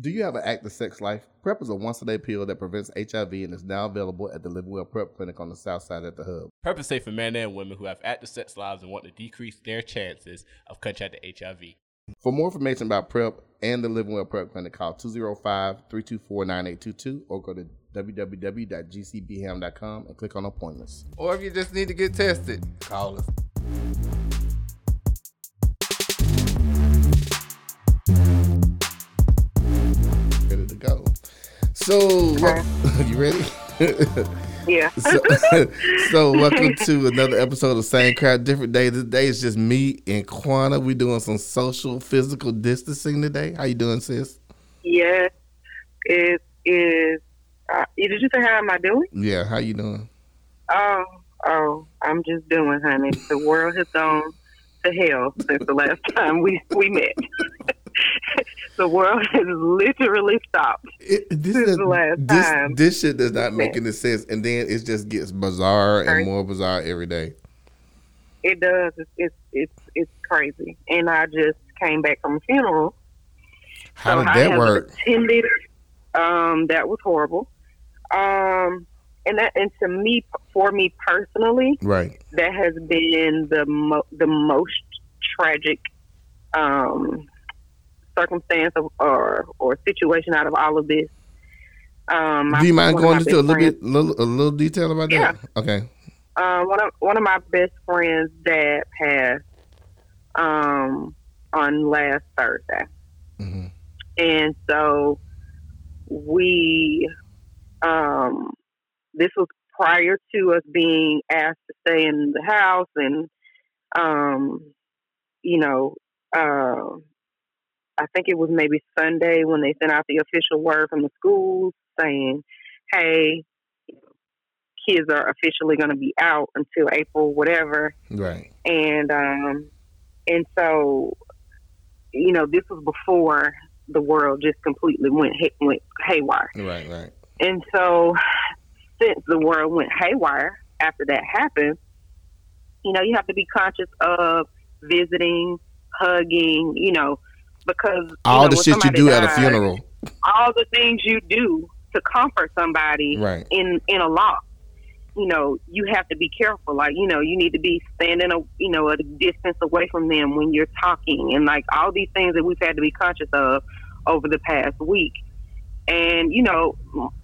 Do you have an active sex life? PrEP is a once a day pill that prevents HIV and is now available at the Living Well PrEP Clinic on the south side at the hub. PrEP is safe for men and women who have active sex lives and want to decrease their chances of contracting HIV. For more information about PrEP and the Living Well PrEP Clinic, call 205 324 9822 or go to www.gcbham.com and click on appointments. Or if you just need to get tested, call us. So, Okay. you ready? Yeah. so, so welcome to another episode of Same Crowd, Different Day. Today is just me and Quana. We doing some social, physical distancing today. How you doing, sis? yes. It is. Uh, did you say how am I doing? Yeah, how you doing? Oh, oh, I'm just doing, honey. The world has gone to hell since the last time we we met. the world has literally stopped. It, this, is- the last this, time. this shit does not make any sense, and then it just gets bizarre and more bizarre every day. It does. It's it's it's, it's crazy. And I just came back from a funeral. How so did that work? Attended. Um, that was horrible. Um, and that and to me, for me personally, Right. that has been the mo- the most tragic um, circumstance of, or or situation out of all of this. Um, Do you mind going into a little friends- bit, little, a little detail about that? Okay. Uh, one of one of my best friends' dad passed um, on last Thursday, hmm and so we um, this was prior to us being asked to stay in the house, and um, you know, uh, I think it was maybe Sunday when they sent out the official word from the schools saying, "Hey." Kids are officially going to be out until April, whatever Right. and um and so you know this was before the world just completely went hay- went haywire Right. Right. and so since the world went haywire after that happened you know you have to be conscious of visiting hugging you know because All know, the shit you do at a funeral. all the things you do to comfort somebody Right. in in a loss. You know, you have to be careful. Like, you know, you need to be standing a you know a distance away from them when you're talking, and like all these things that we've had to be conscious of over the past week. And you know,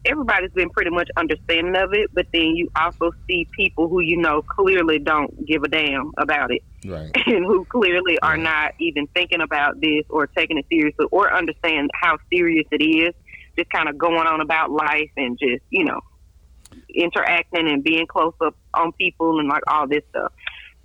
everybody's been pretty much understanding of it, but then you also see people who you know clearly don't give a damn about it Right. and who clearly are Right. not even thinking about this or taking it seriously or understand how serious it is. Just kind of going on about life and just, you know, interacting and being close up on people and like all this stuff.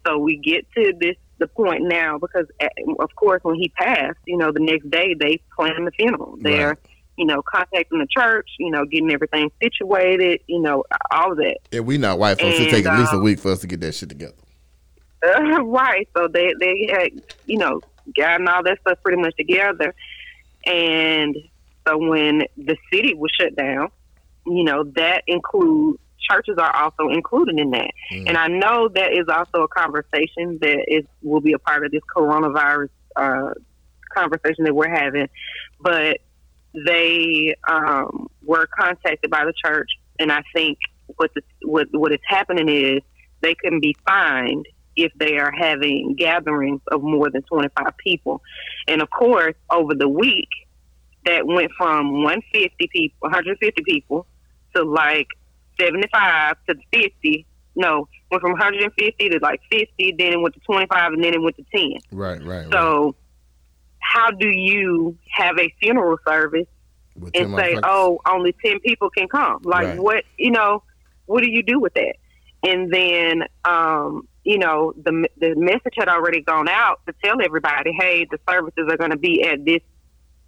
So we get to this the point now because, eh, of course, when he passed, you know, the next day they plan the funeral. They're, Right. You know, contacting the church, you know, getting everything situated, you know, all of that. Yeah, we not white folks. It take at least a um, week for us to get that shit together. Uh, right. So they they had you know gotten all that stuff pretty much together, and so when the city was shut down, you know that includes churches are also included in that, Mm. and I know that is also a conversation that is will be a part of this coronavirus uh, conversation that we're having, but they um, were contacted by the church, and I think what the, what what is happening is they can be fined if they are having gatherings of more than 25 people. And of course, over the week, that went from 150 people, 150 people to like 75 to 50. No, went from 150 to like 50, then it went to 25, and then it went to 10. Right. Right. right. How do you have a funeral service With and say. "Oh, only ten people can come"? Like, Right. what you know? What do you do with that? And then, um, you know, the the message had already gone out to tell everybody, "Hey, the services are going to be at this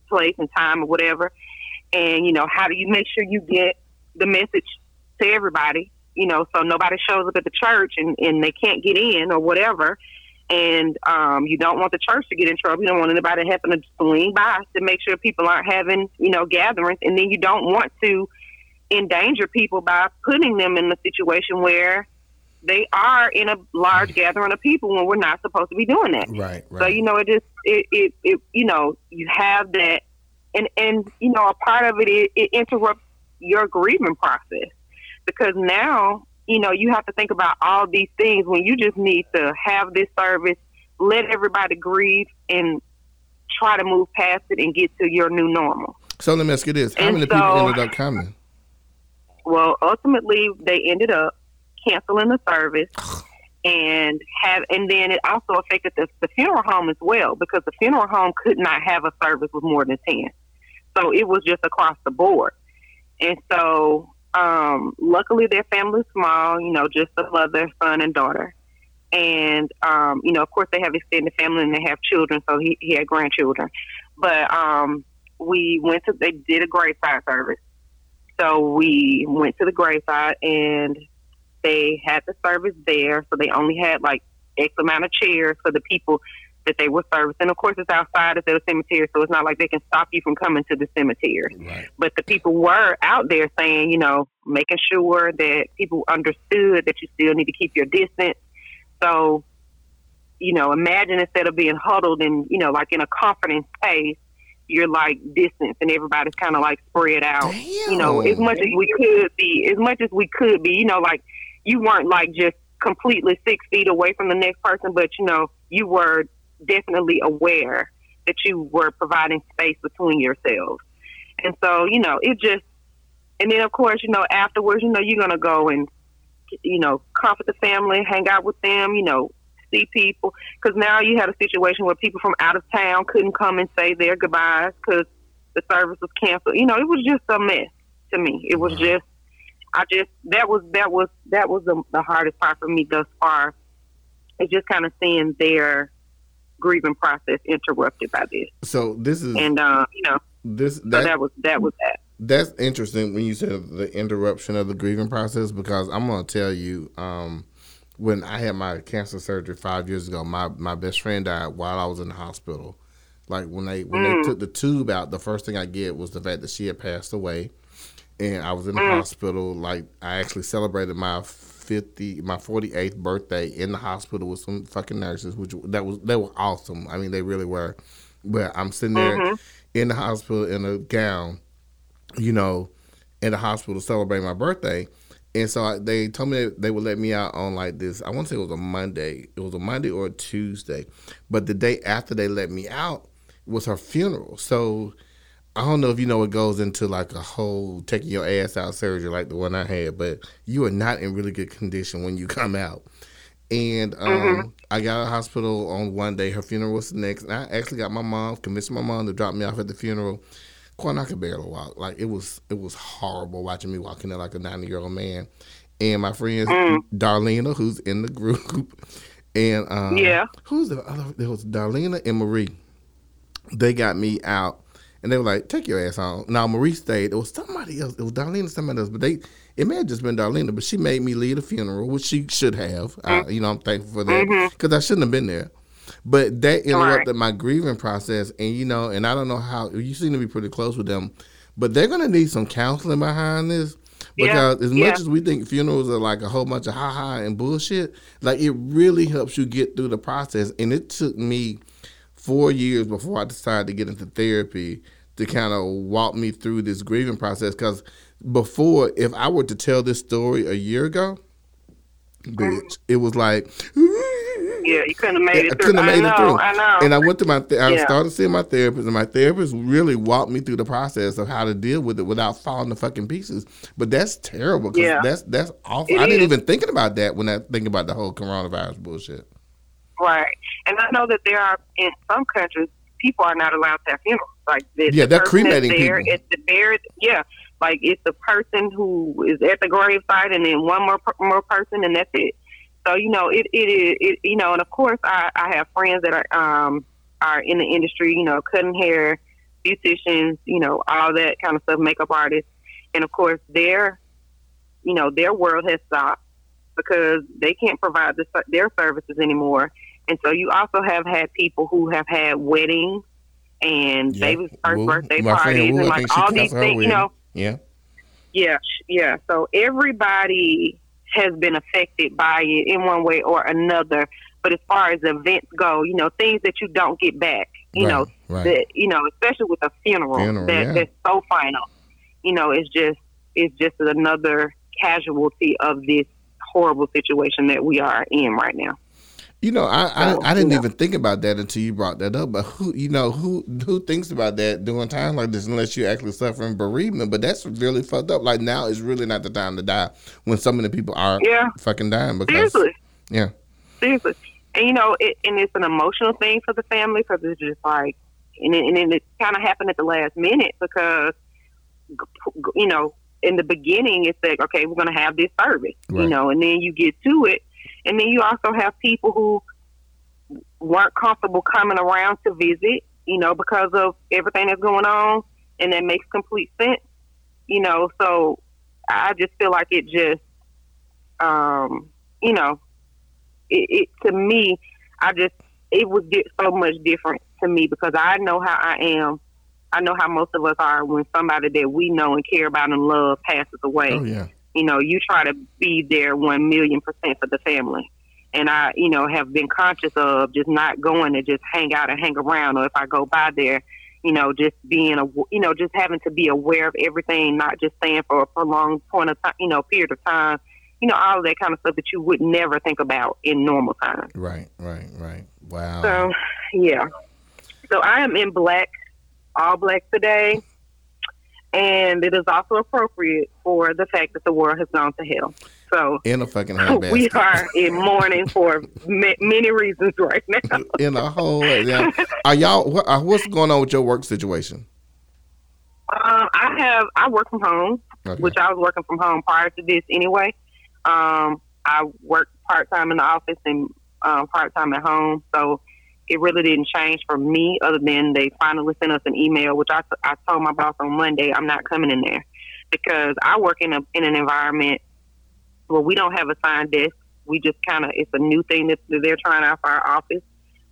place and time or whatever." And you know, how do you make sure you get the message to everybody? You know, so nobody shows up at the church and, and they can't get in or whatever. And um, you don't want the church to get in trouble. You don't want anybody having to swing by to make sure people aren't having, you know, gatherings. And then you don't want to endanger people by putting them in a situation where they are in a large gathering of people when we're not supposed to be doing that. Right. Right. So you know, it just it, it it you know you have that and and you know a part of it it, it interrupts your grieving process because now you know you have to think about all these things when you just need to have this service, let everybody grieve, and try to move past it and get to your new normal. So let me ask you this: How And many people ended up coming? Well, ultimately, they ended up canceling the service and have, and then it also affected the, the funeral home as well because the funeral home could not have a service with more than ten. So it was just across the board. And so, um, luckily, their family's small. You know, just the mother, son, and daughter. And um, you know, of course, they have extended family and they have children. So he, he had grandchildren. But um, we went to. They did a graveside service. So we went to the graveside and they had the service there. So they only had like X amount of chairs for the people that they were serviced, and Of course, it's outside of the cemetery, so it's not like they can stop you from coming to the cemetery. Right. But the people were out there saying, you know, making sure that people understood that you still need to keep your distance. So, you know, imagine instead of being huddled and, you know, like in a comforting space, you're like distance and everybody's kind of like spread out. You know, as much as we could be, as much as we could be, you know, like you weren't like just completely six feet away from the next person, but you know, you were definitely aware that you were providing space between yourselves. And so, you know, it just, and then of course, you know, afterwards, you know, you're going to go and, you know, comfort the family, hang out with them, you know, see people. Because now you had a situation where people from out of town couldn't come and say their goodbyes because the service was canceled. You know, it was just a mess to me. It was mm-hmm. just, I just, that was, that was, that was the, the hardest part for me thus far. It's just kind of seeing their grieving process interrupted by this. So this is And, uh, you know, this so that, that was, that was that. that's interesting when you said the interruption of the grieving process because I'm gonna tell you, um, when I had my cancer surgery five years ago, my my best friend died while I was in the hospital. Like when they when they took the tube out, the first thing I get was the fact that she had passed away, and I was in the hospital. Like I actually celebrated my fifty my forty eighth birthday in the hospital with some fucking nurses, which that was they were awesome. I mean, they really were. But I'm sitting there mm-hmm. in the hospital in a gown, you know, in the hospital celebrating my birthday. And so I, they told me they would let me out on like this. I want to say it was a Monday. It was a Monday or a Tuesday. But the day after they let me out was her funeral. So I don't know if you know what goes into like a whole taking your ass out surgery like the one I had, but you are not in really good condition when you come out. And um, I got out of the hospital on one day. Her funeral was the next. And I actually got my mom, convinced my mom to drop me off at the funeral. Quan, I could barely walk. Like it was, it was horrible watching me walking there like a ninety year old man. And my friends, Darlena, who's in the group, and um, Yeah. who's the other? There was Darlena and Marie. They got me out, and they were like, "Take your ass on." Now Marie stayed. It was somebody else. It was Darlene somebody else, but they. It may have just been Darlene, but she made me lead a funeral, which she should have. I, mm-hmm. you know, I'm thankful for that mm-hmm. because I shouldn't have been there. But that interrupted my grieving process, and you know, and I don't know how you seem to be pretty close with them, but they're gonna need some counseling behind this Yeah, because as yeah. much as we think funerals are like a whole bunch of ha ha and bullshit, like it really helps you get through the process. And it took me four years before I decided to get into therapy to kind of walk me through this grieving process. Because before, if I were to tell this story a year ago, bitch, it was like. Yeah, you couldn't have made I it through. couldn't have made I know, it through. I know. And I went to my, th- I Yeah. started seeing my therapist, and my therapist really walked me through the process of how to deal with it without falling to fucking pieces. But that's terrible. 'cause Yeah. that's that's awful. It I didn't is. even thinking about that when I think about the whole coronavirus bullshit. Right. And I know that there are in some countries people are not allowed to have funerals. Like the, Yeah, the they're cremating there, people. It's the buried. Yeah, like it's the person who is at the grave site, and then one more more person, and that's it. So you know, it it is it, you know, and of course, I I have friends that are um are in the industry. You know, cutting hair, beauticians, you know, all that kind of stuff, makeup artists, and of course, their you know their world has stopped because they can't provide the, their services anymore. And so you also have had people who have had weddings and Yeah. baby's first Woo. birthday My parties Woo, and like all these things, you know. Yeah. Yeah, yeah. So everybody has been affected by it in one way or another. But as far as events go, you know, things that you don't get back, you Right, know, right. that you know, especially with a funeral, Funeral, that yeah. that's so final. You know, it's just it's just another casualty of this horrible situation that we are in right now. You know, I I, I didn't even think about that until you brought that up. But who, you know, who who thinks about that during time like this unless you're actually suffering bereavement? But that's really fucked up. Like now is really not the time to die when so many people are Yeah. fucking dying because Seriously. yeah, seriously. And you know, it, and it's an emotional thing for the family because it's just like, and it, and then it kind of happened at the last minute because, you know, in the beginning it's like, okay, we're going to have this service, Right. you know, and then you get to it, and then you also have people who weren't comfortable coming around to visit, you know, because of everything that's going on, and that makes complete sense, you know. So I just feel like it just, um, you know, it, it to me, I just it would get so much different to me because I know how I am. I know how most of us are when somebody that we know and care about and love passes away. oh yeah, You know, you try to be there one million percent for the family. And I, you know, have been conscious of just not going to just hang out and hang around, or if I go by there, you know, just being a, you know, just having to be aware of everything, not just staying for a prolonged point of time, you know, period of time, you know, all of that kind of stuff that you would never think about in normal times. right, right, right. Wow. So, yeah. So I am in black, all black today, and it is also appropriate for the fact that the world has gone to hell. So in a fucking we are in mourning for ma- many reasons right now. in a whole. Yeah. Are y'all? What, uh, what's going on with your work situation? Um, I have I work from home, Okay. which I was working from home prior to this anyway. Um, I work part time in the office and um, part time at home, so it really didn't change for me. Other than they finally sent us an email, which I, I told my boss on Monday I'm not coming in there because I work in a in an environment where we don't have a assigned desk. We just kind of it's a new thing that that they're trying out for our office.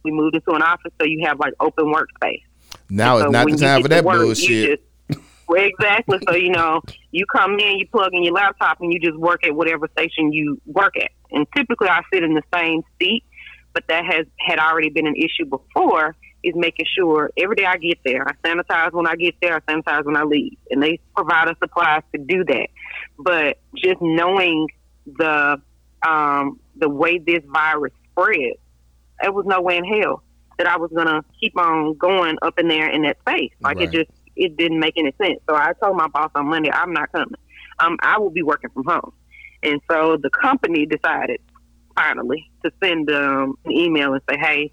We moved into an office, so you have like open workspace. now So is not the time for that work, bullshit. just- well, exactly. So you know, you come in, you plug in your laptop, and you just work at whatever station you work at. And typically, I sit in the same seat, but that has had already been an issue before. Is making sure every day I get there, I sanitize when I get there, I sanitize when I leave, and they provide us supplies to do that. But just knowing the um, the way this virus spread, there was no way in hell that I was gonna keep on going up in there in that space. Like Right. it just it didn't make any sense. So I told my boss on Monday, I'm not coming. Um, I will be working from home. And so the company decided finally to send um, an email and say, hey,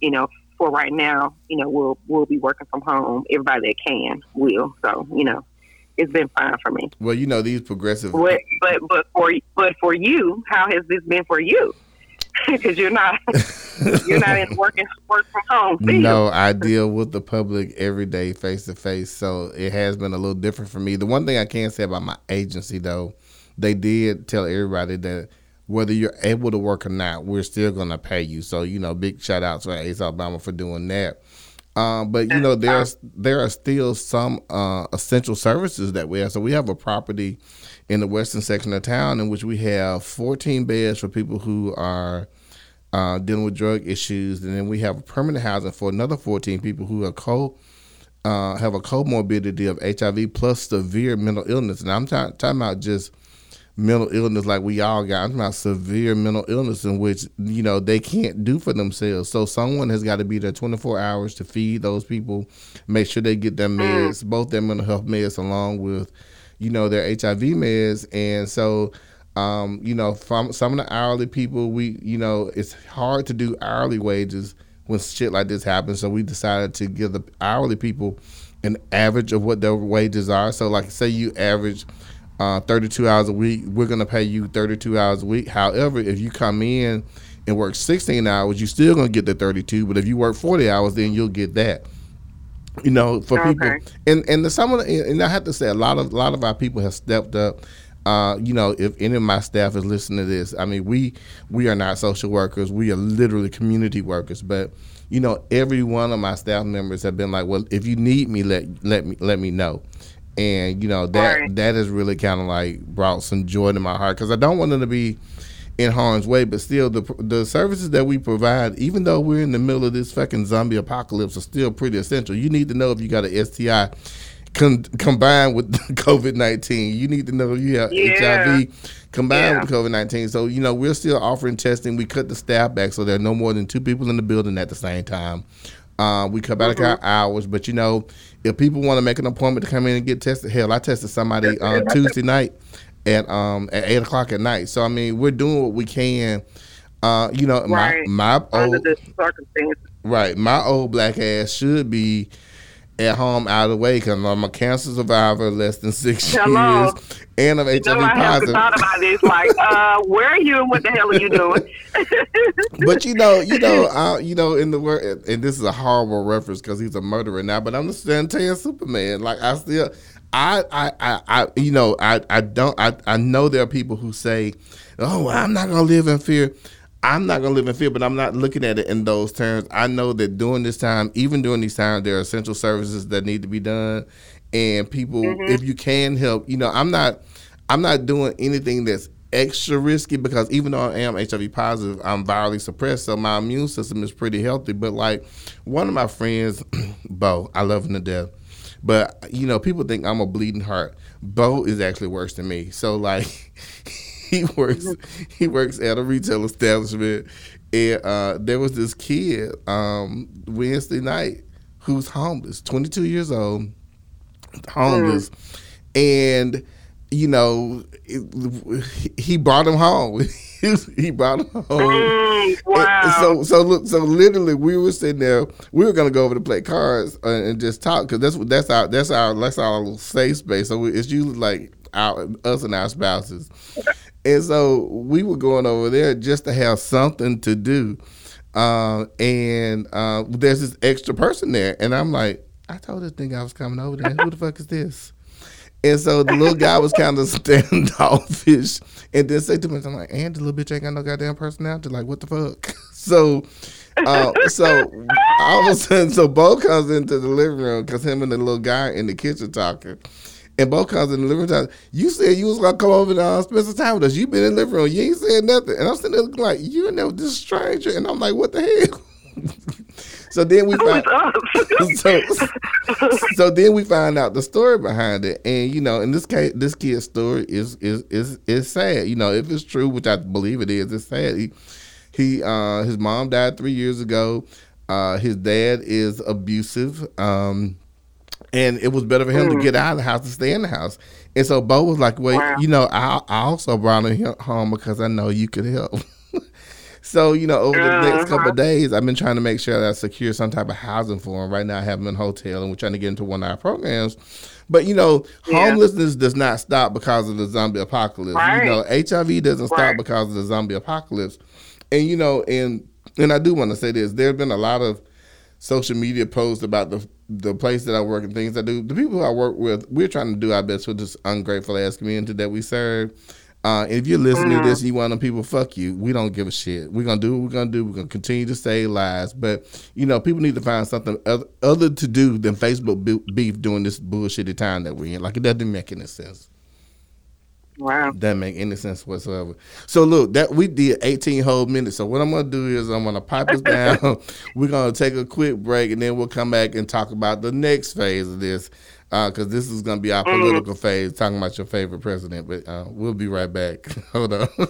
you know, for right now, you know, we'll we'll be working from home. Everybody that can will. So you know, it's been fine for me. Well, you know these progressive. But but but for but for you, how has this been for you? Because you're not you're not in working work from home. No, I deal with the public every day, face to face. So it has been a little different for me. The one thing I can say about my agency, though, they did tell everybody that whether you're able to work or not, we're still going to pay you. So you know, big shout out to AIDS Alabama for doing that. Um, but you know, there's there are still some uh, essential services that we have. So we have a property in the western section of town in which we have 14 beds for people who are uh, dealing with drug issues, and then we have permanent housing for another 14 people who are co uh, have a comorbidity of HIV plus severe mental illness. And I'm ta- talking about just mental illness like we all got. I'm talking about severe mental illness in which you know they can't do for themselves. So someone has got to be there 24 hours to feed those people, make sure they get their meds, both their mental health meds along with you know their HIV meds, and so um, you know, from some of the hourly people, we, you know, it's hard to do hourly wages when shit like this happens. So we decided to give the hourly people an average of what their wages are. So, like, say you average uh, 32 hours a week, we're going to pay you 32 hours a week. However, if you come in and work 16 hours, you're still going to get the 32. But if you work 40 hours, then you'll get that you know, for people, and and the, some of the, and I have to say, a lot of a lot of our people have stepped up. Uh, you know, if any of my staff is listening to this, I mean, we we are not social workers. We are literally community workers. But you know, every one of my staff members have been like, "Well, if you need me, let let me let me know." And you know that Right. that has really kind of like brought some joy to my heart because I don't want them to be in harm's way. But still, the the services that we provide, even though we're in the middle of this fucking zombie apocalypse, are still pretty essential. You need to know if you got an STI. Con- combined with COVID nineteen, you need to know you have Yeah. HIV combined Yeah. with COVID nineteen. So you know we're still offering testing. We cut the staff back so there are no more than two people in the building at the same time. Uh, we cut back our hours, but you know if people want to make an appointment to come in and get tested, hell, I tested somebody on Tuesday night at um at eight o'clock at night. So I mean we're doing what we can. Uh, you know Right. my under old circumstances. right my old black ass should be at home out of the way because I'm a cancer survivor, less than six Hello. years, and I'm HIV No, I positive. thought about this. Like, uh, where are you and what the hell are you doing? but you know, you know, uh, you know, in the word, and this is a horrible reference because he's a murderer now. But I'm the Santan Superman. Like I still, I, I, I, I you know, I, I don't, I, I know there are people who say, "Oh, I'm not gonna live in fear." I'm not gonna live in fear, but I'm not looking at it in those terms. I know that during this time, even during these times, there are essential services that need to be done, and people, mm-hmm. if you can help, you know, I'm not, I'm not doing anything that's extra risky because even though I am HIV positive, I'm virally suppressed, so my immune system is pretty healthy. But like one of my friends, Bo, I love him to death. But you know, people think I'm a bleeding heart. Bo is actually worse than me. So like he works he works at a retail establishment and uh, there was this kid um, Wednesday night who's homeless, 22 years old, homeless, and you know it, he brought him home. he brought him home. Mm, wow. so so look so literally we were sitting there we were gonna go over to play cards uh, and just talk because that's that's our that's our that's our little safe space so we, it's usually like our us and our spouses and so we were going over there just to have something to do uh, and uh, there's this extra person there and I'm like I told this thing I was coming over there who the fuck is this and so the little guy was kind of standoffish and then say to me, I'm like, and the little bitch ain't got no goddamn personality. Like, what the fuck? So, uh, so all of a sudden, so Bo comes into the living room because him and the little guy in the kitchen talking. And both comes in the living room. You said you was gonna come over and uh, spend some time with us. You been in the living room. You ain't said nothing. And I'm sitting there looking like you know this stranger. And I'm like, what the hell? so then we Who is found, us? so, so then we find out the story behind it, and you know, in this case, this kid's story is is is is sad. You know, if it's true, which I believe it is, it's sad. He, he uh, his mom died three years ago. Uh, his dad is abusive. Um, and it was better for him to mm. get out of the house to stay in the house. And so Bo was like, "Well, Wow. you know, I, I also brought him home because I know you could help." so you know, over the next uh-huh. couple of days, I've been trying to make sure that I secure some type of housing for him. Right now, I have him in a hotel, and we're trying to get into one of our programs. But you know, Yeah. homelessness does not stop because of the zombie apocalypse. Right. You know, HIV doesn't stop because of the zombie apocalypse. And you know, and and I do want to say this: there have been a lot of social media posts about the the place that I work and things I do. The people I work with, we're trying to do our best for this ungrateful ass community that we serve. Uh, if you're listening to this you want them people, fuck you. We don't give a shit. We're gonna do what we're gonna do. We're gonna continue to save lives. But you know, people need to find something other, other to do than Facebook beef during this bullshitty time that we're in. Like it doesn't make any sense. Wow. Doesn't make any sense whatsoever. So look, that we did 18 whole minutes. So what I'm gonna do is I'm gonna pipe us down. We're gonna take a quick break and then we'll come back and talk about the next phase of this. Because this is gonna be our political phase, talking about your favorite president. But uh, we'll be right back. Hold on.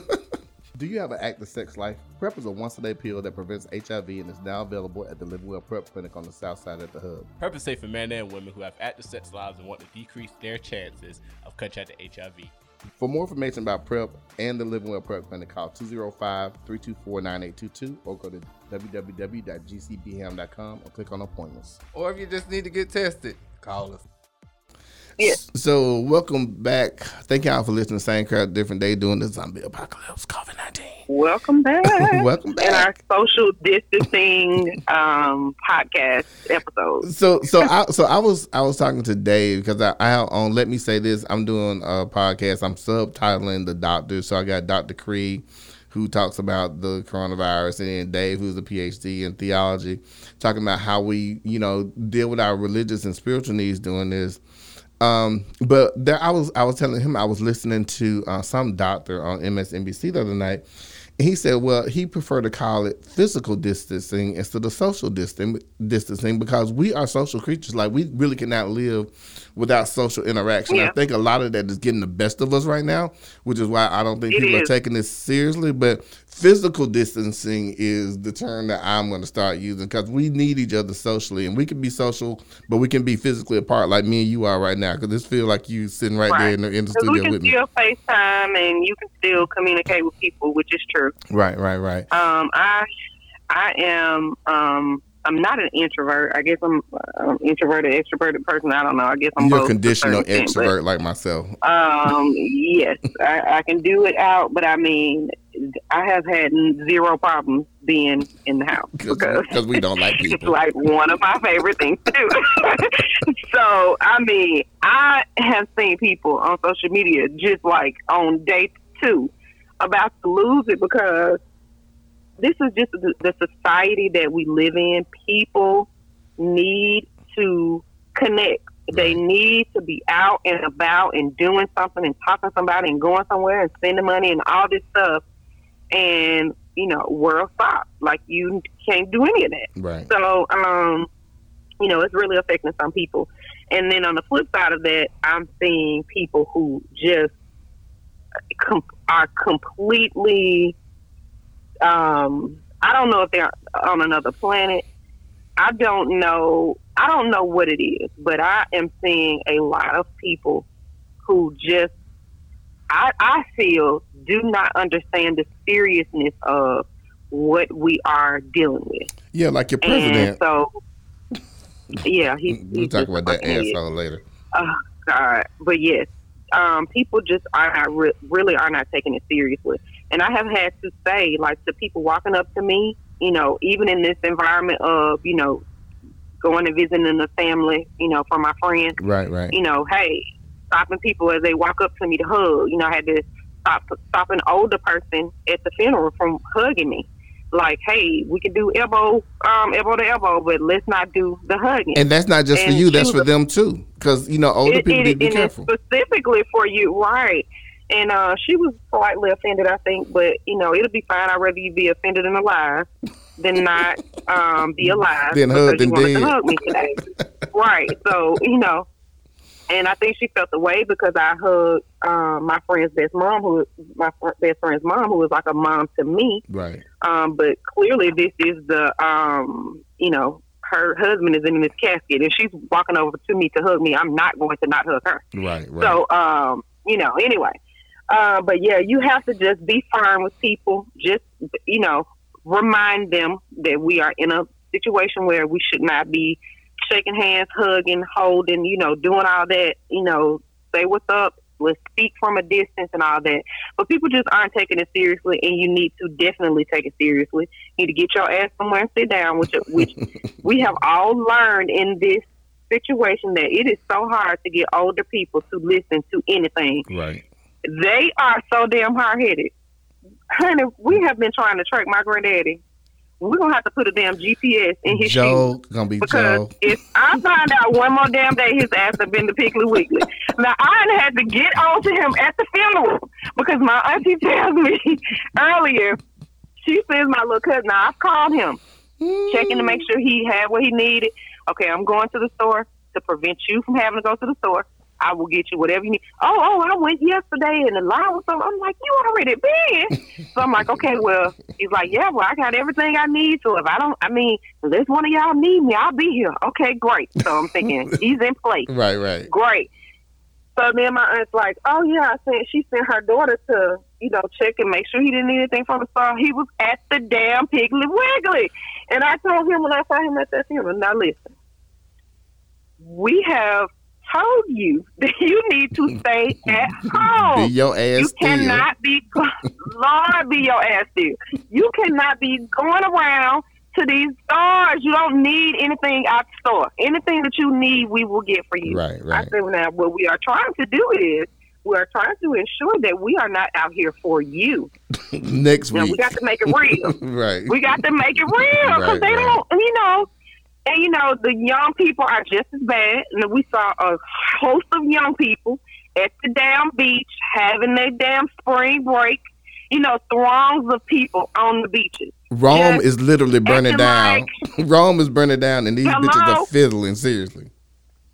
Do you have an active sex life? PrEP is a once a day pill that prevents HIV and is now available at the Live Well PrEP Clinic on the south side at the hub. PrEP is safe for men and women who have active sex lives and want to decrease their chances of contracting HIV. For more information about PrEP and the Living Well PrEP Clinic, call 205-324-9822 or go to www.gcbham.com or click on appointments. Or if you just need to get tested, call us. Yeah. So welcome back. Thank y'all for listening to Same Crowd Different Day doing the zombie apocalypse COVID-19. Welcome back. Welcome back. In our social distancing um, podcast episode. So so I so I was I was talking to Dave because I, I on let me say this I'm doing a podcast I'm subtitling the doctor so I got Dr. Cree who talks about the coronavirus and then Dave who's a PhD in theology talking about how we you know deal with our religious and spiritual needs doing this um, but there, I was I was telling him I was listening to uh, some doctor on MSNBC the other night, he said, well, he preferred to call it physical distancing instead of social distancing because we are social creatures. Like we really cannot live without social interaction. I think a lot of that is getting the best of us right now, which is why I don't think It people are taking this seriously. But physical distancing is the term that I'm going to start using because we need each other socially, and we can be social, but we can be physically apart, like me and you are right now. Because this feel like you sitting right, there in the, in the Because we studio can with me. still FaceTime and you can still communicate with people, which is true. Right, right, right. Um, I I am um I'm not an introvert. I guess I'm an introverted, extroverted person. I don't know. I guess I'm You're a both to a conditional extent, but- extrovert like myself. Um, yes, I, I can do it out, but I mean, I have had zero problems being in the house because Because we don't like it's like one of my favorite things to do. so, I mean, I have seen people on social media just like on day two about to lose it because this is just the, the society that we live in. People need to connect. They need to be out and about and doing something and talking to somebody and going somewhere and spending money and all this stuff. And, you know, world stop. Like you can't do any of that. Right. So, um, you know, it's really affecting some people. And then on the flip side of that, I'm seeing people who just com- are completely, um, I don't know if they're on another planet. I don't know. I don't know what it is, but I am seeing a lot of people who just, I, I feel, do not understand the seriousness of what we are dealing with. Yeah, like your And president. so, yeah, he, We'll talk about that asshole later. Oh God! But yes, um, people just are not re- really are not taking it seriously, and I have had to say, like, to people walking up to me, you know, even in this environment of, you know, going and visiting the family, you know, for my friends, Right, right. you know, hey, stopping people as they walk up to me to hug. You know, I had to stop stop an older person at the funeral from hugging me. Like, hey, we can do elbow, um, elbow to elbow, but let's not do the hugging. And that's not just for you, that's for them too. Because, you know, older It- people it- need to be and it's careful. specifically for you, right? And uh, she was slightly offended, I think, but you know, it'll be fine. I'd rather you be offended and alive than not um, be alive hugged you and dead. to hug me today, right? So you know, and I think she felt the way because I hugged um, my friend's best mom, who my fr- best friend's mom, who was like a mom to me. Right. Um, but clearly, this is the um, you know. Her husband is in this casket, and she's walking over to me to hug me. I'm not going to not hug her. Right, right. So, um, you know, anyway. Uh, but yeah, you have to just be firm with people. Just, you know, remind them that we are in a situation where we should not be shaking hands, hugging, holding, you know, doing all that, you know, say what's up, let's speak from a distance and all that. But people just aren't taking it seriously, and you need to definitely take it seriously. You need to get your ass somewhere and sit down, which, which we have all learned in this situation that it is so hard to get older people to listen to anything. right. They are so damn hard headed. Honey, we have been trying to track my granddaddy. We're gonna have to put a damn GPS in his shoes. Joe, gonna be Because Joe. if I find out one more damn day his ass have been to Piggly Wiggly. Now I had to get on to him at the funeral because my auntie tells me earlier, she says my little cousin, now I've called him, checking to make sure he had what he needed. Okay, I'm going to the store to prevent you from having to go to the store. I will get you whatever you need. Oh, oh, I went yesterday and the line was so. I'm like, you already been. so I'm like, okay, well, he's like, yeah, well, I got everything I need. So if I don't, I mean, unless one of y'all need me, I'll be here. Okay, great. So I'm thinking he's in place. Right, right. Great. So then my aunt's like, oh yeah, I sent she sent her daughter to you know check and make sure he didn't need anything from the store. He was at the damn Piggly Wiggly, and I told him when I saw him at that funeral. Now listen, we have told you that you need to stay at home. Be your ass You still. cannot be, Lord, be your ass still. You cannot be going around to these stores. You don't need anything out the store. Anything that you need, we will get for you. Right, right. I said, now, what we are trying to do is we are trying to ensure that we are not out here for you. Next Now, week. we got to make it real. right. We got to make it real because Right, they right. don't, you know. And you know, the young people are just as bad. And we saw a host of young people at the damn beach having their damn spring break you know, throngs of people on the beaches. Rome Just is literally burning down. Rome is burning down, and these bitches are fiddling. Seriously.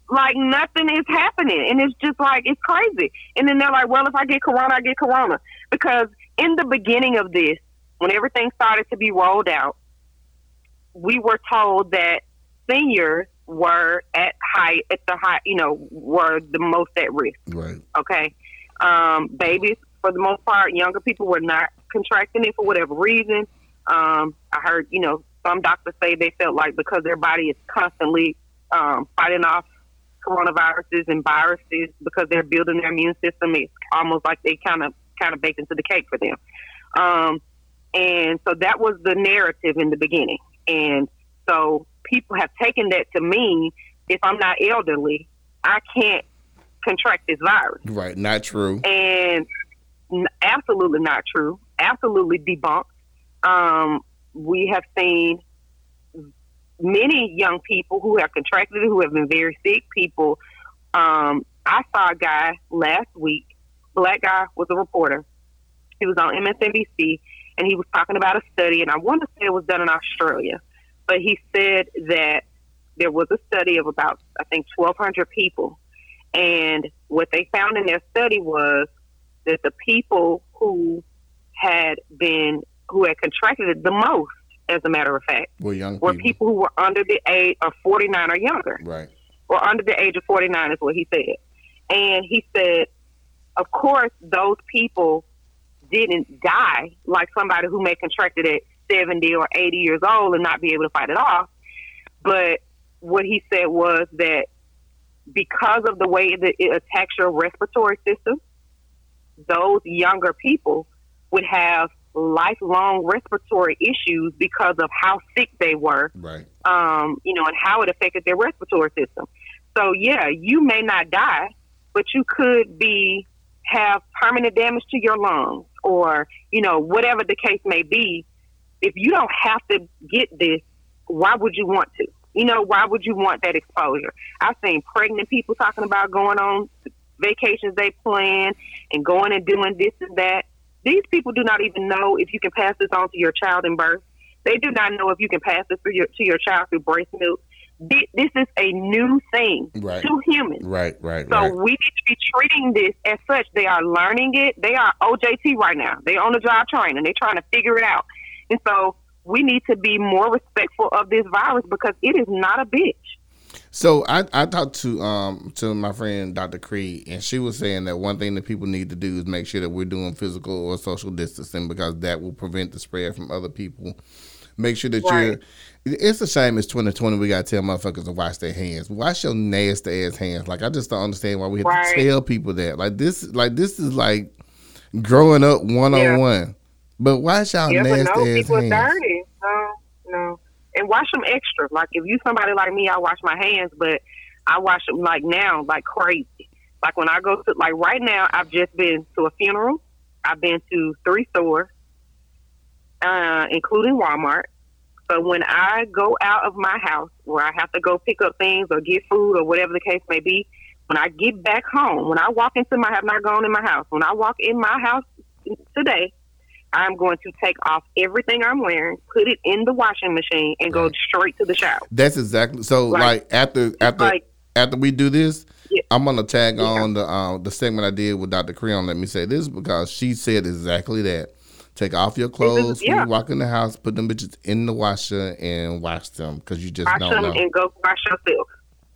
like nothing is happening and it's just like it's crazy and then they're like well if i get corona i get corona because in the beginning of this when everything started to be rolled out we were told that seniors were at high at the high you know were the most at risk. Right. okay? Um, babies for the most part younger people were not contracting it for whatever reason. Um, i heard you know some doctors say they felt like because their body is constantly um, fighting off coronaviruses and viruses because they're building their immune system it's almost like they kind of kind of baked into the cake for them. Um, and so that was the narrative in the beginning. And so people have taken that to mean if i'm not elderly i can't contract this virus Right. Not true. and absolutely not true. Absolutely debunked. Um, we have seen many young people who have contracted it, who have been very sick. People. Um, I saw a guy last week. Black guy was a reporter. He was on MSNBC, and he was talking about a study, and I want to say it was done in Australia, but he said that there was a study of about I think 1,200 people, and what they found in their study was that the people who had been who had contracted it the most, as a matter of fact, We're young were people. people who were under the age of 49 or younger, Right. or under the age of 49 is what he said. And he said, of course, those people didn't die like somebody who may contracted at 70 or 80 years old and not be able to fight it off. But what he said was that because of the way that it attacks your respiratory system, those younger people would have lifelong respiratory issues because of how sick they were Right. um, you know, and how it affected their respiratory system. So yeah, you may not die, but you could be have permanent damage to your lungs or, you know, whatever the case may be. If you don't have to get this, why would you want to? You know, why would you want that exposure? I've seen pregnant people talking about going on vacations they plan and going and doing this and that. These people do not even know if you can pass this on to your child in birth. They do not know if you can pass this through your, to your child through breast milk. This is a new thing Right. to humans. Right. Right. So right. we need to be treating this as such. They are learning it. They are OJT right now. They on the job training. They're trying to figure it out. And so we need to be more respectful of this virus because it is not a bitch. So I, I talked to um to my friend Dr. Creed and she was saying that one thing that people need to do is make sure that we're doing physical or social distancing because that will prevent the spread from other people. Make sure that Right. you're it's a shame it's 2020 we gotta tell motherfuckers to wash their hands. Wash your nasty ass hands. Like I just don't understand why we have Right. to tell people that. Like this like this is like growing up one on one. But wash y'all Yeah, but nasty no, ass people hands. dirty. No, no. And wash them extra. Like if you somebody like me, I wash my hands, but I wash them like now, like crazy. Like when I go to, like right now, I've just been to a funeral. I've been to three stores, uh, including Walmart. So when I go out of my house, where I have to go pick up things or get food or whatever the case may be, when I get back home, when I walk into my, I have not gone in my house. When I walk in my house today, I'm going to take off everything I'm wearing, put it in the washing machine, and go straight to the shower. That's exactly so. Like, Like- after after like- after we do this, Yeah. I'm gonna tag Yeah. on the uh, the segment I did with Dr. Creon. Let me say this because she said exactly that. Take off your clothes when yeah. you walk in the house. Put them bitches in the washer and wash them because you just Wash don't them know. and go wash yourself.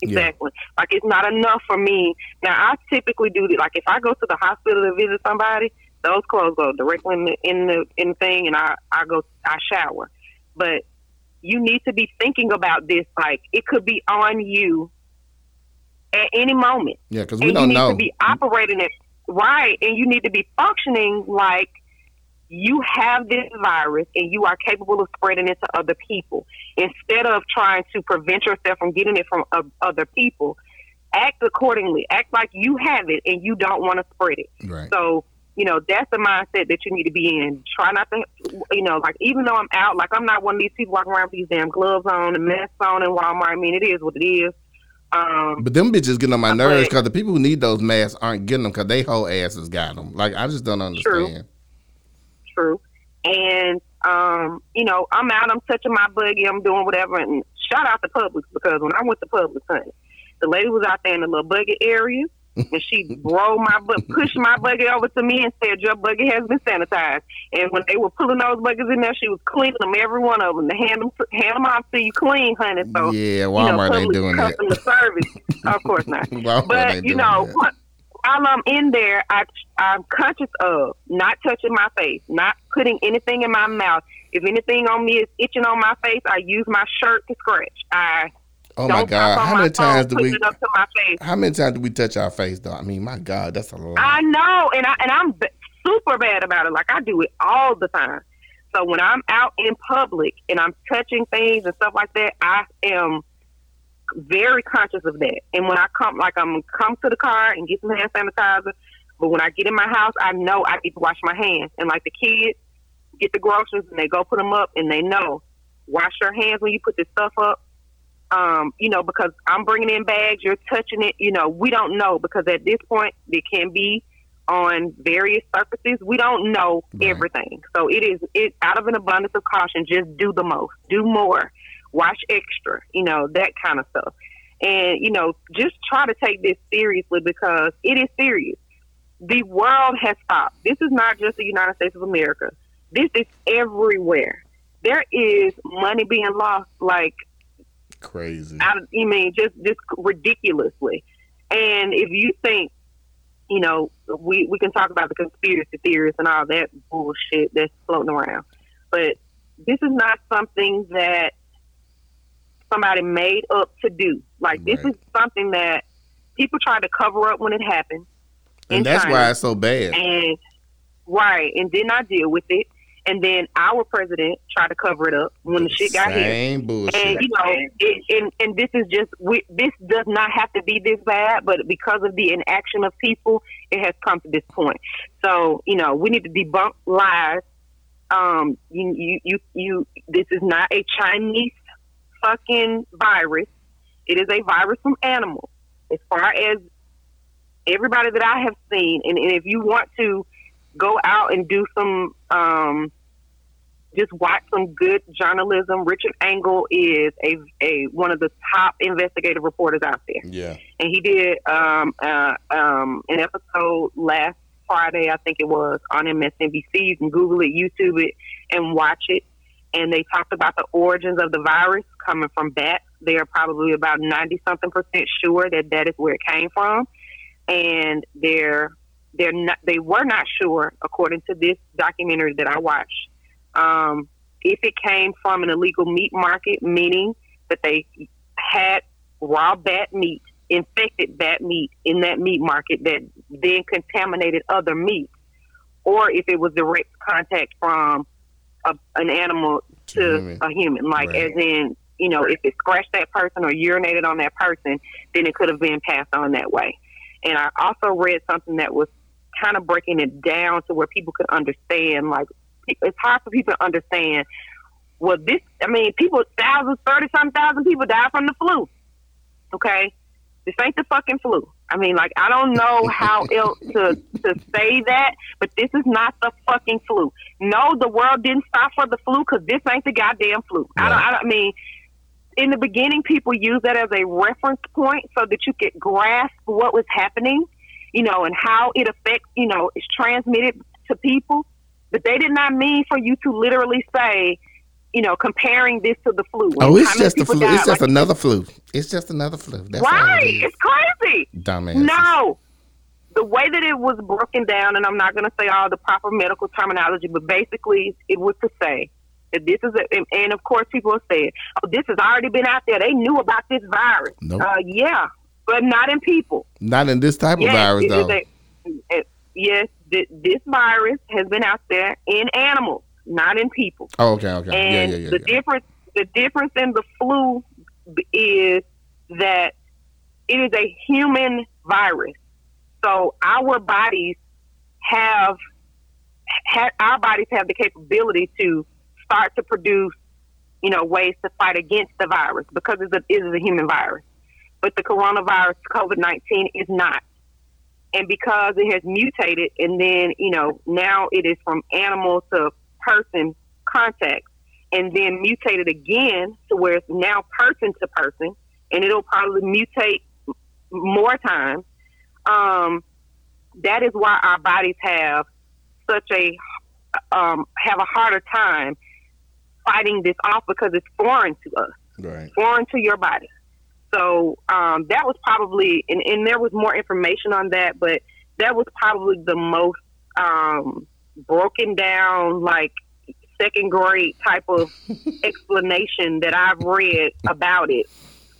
Exactly. Like it's not enough for me. Now I typically do this. Like if I go to the hospital to visit somebody, those clothes go directly in the in the in thing, and I I go I shower. But you need to be thinking about this. Like it could be on you at any moment. yeah, because and we don't you need know. to be operating it right, and you need to be functioning like you have this virus and you are capable of spreading it to other people. Instead of trying to prevent yourself from getting it from uh, other people, act accordingly. Act like you have it and you don't want to spread it. right. So, you know, that's the mindset that you need to be in. Try not to, you know, like even though I'm out, like I'm not one of these people walking around with these damn gloves on and masks on in Walmart. I mean, it is what it is. Um, But them bitches getting on my nerves because the people who need those masks aren't getting them because they whole asses got them. Like I just don't understand. true. And um, you know, I'm out, I'm touching my buggy, I'm doing whatever, and shout out to Publix because when I went to Publix, honey, the lady was out there in the little buggy area, and she rolled my butt, pushed my buggy over to me, and said, "Your buggy has been sanitized." And when they were pulling those buggies in there, she was cleaning them, every one of them, to hand them, hand them off to you clean, honey. So Yeah, you know, Walmart ain't Publix doing that. customer service, of course not. Walmart But you know, that. while I'm in there, I I'm conscious of not touching my face, not putting anything in my mouth. If anything on me is itching on my face, I use my shirt to scratch. I Oh don't my God! How many times do we? it up to my face. How many times do we touch our face though? I mean, my God, that's a lot. I know, and I and I'm b- super bad about it. Like I do it all the time. So when I'm out in public and I'm touching things and stuff like that, I am very conscious of that. And when I come, like I'm come to the car and get some hand sanitizer. But when I get in my house, I know I need to wash my hands. And like the kids get the groceries and they go put them up, and they know wash your hands when you put this stuff up. Um, you know, because I'm bringing in bags, you're touching it. You know, we don't know because at this point it can be on various surfaces. We don't know Right. everything, so it is it out of an abundance of caution. Just do the most, do more, wash extra. You know that kind of stuff, and you know just try to take this seriously because it is serious. The world has stopped. This is not just the United States of America. This is everywhere. There is money being lost like Crazy. I, I mean, just just ridiculously. And if you think, you know, we we can talk about the conspiracy theories and all that bullshit that's floating around, but this is not something that somebody made up to do. Like this is something that people try to cover up when it happened, and that's China. why it's so bad. and right, and did not deal with it. And then our president tried to cover it up when the shit got here. Same bullshit. And you know, it, and and this is just we, this does not have to be this bad, but because of the inaction of people, it has come to this point. So you know, we need to debunk lies. Um, you you you, you this is not a Chinese fucking virus. It is a virus from animals. As far as everybody that I have seen, and, and if you want to go out and do some um, just watch some good journalism. Richard Engel is a, a one of the top investigative reporters out there, yeah. and he did um, uh, um, an episode last Friday, I think it was, on MSNBC. You can Google it, YouTube it, and watch it. And they talked about the origins of the virus coming from bats. They are probably about ninety something percent sure that that is where it came from, and they're they're not they were not sure according to this documentary that I watched um, if it came from an illegal meat market, meaning that they had raw bat meat, infected bat meat in that meat market that then contaminated other meat, or if it was direct contact from a, an animal To to human. a human, like Right. as in, you know, if it scratched that person or urinated on that person, then it could have been passed on that way. And I also read something that was kind of breaking it down to where people could understand. Like, it's hard for people to understand. Well, this, I mean, people, thousands, 30 some thousand people died from the flu. Okay? This ain't the fucking flu. I mean, like, I don't know how else to, to say that, but this is not the fucking flu. No, the world didn't stop for the flu because this ain't the goddamn flu. I don't, I don't I mean, in the beginning, people used that as a reference point so that you could grasp what was happening, you know, and how it affects, you know, is transmitted to people. But they did not mean for you to literally say, you know, comparing this to the flu. Oh, it's just a people flu. died. It's just Like, another flu. It's just another flu. That's right. it. It's crazy. Dumbass. No. The way that it was broken down, and I'm not going to say all the proper medical terminology, but basically it was to say that this is, a, and- of course people have said, oh, this has already been out there. They knew about this virus. Nope. Uh, yeah, but not in people. Not in this type of virus, though. a- it- yes, th- this virus has been out there in animals, not in people. oh, okay, okay. And yeah, yeah, yeah. the difference, the difference in the flu is that it is a human virus. So our bodies have, ha- our bodies have the capability to start to produce, you know, ways to fight against the virus because it's a, it is a human virus. But the coronavirus, COVID nineteen, is not. and because it has mutated, and then you know now it is from animal to person contact, and then mutated again to where it's now person to person, and it'll probably mutate more times. Um, that is why our bodies have such a um, have a harder time fighting this off because it's foreign to us, Right. foreign to your body. So um, that was probably, and, and there was more information on that, but that was probably the most um, broken down, like second grade type of explanation that I've read about it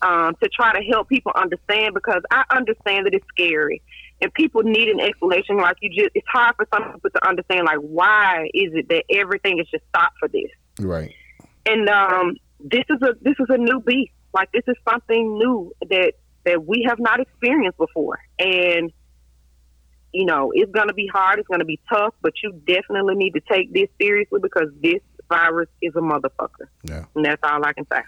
um, to try to help people understand because I understand that it's scary and people need an explanation. Like you just, it's hard for some people to understand. Like, why is it that everything is just stopped for this? Right. And um, this is a this is a new beast. Like this is something new that that we have not experienced before, and you know it's going to be hard. It's going to be tough, but you definitely need to take this seriously because this virus is a motherfucker, Yeah. and that's all I can say.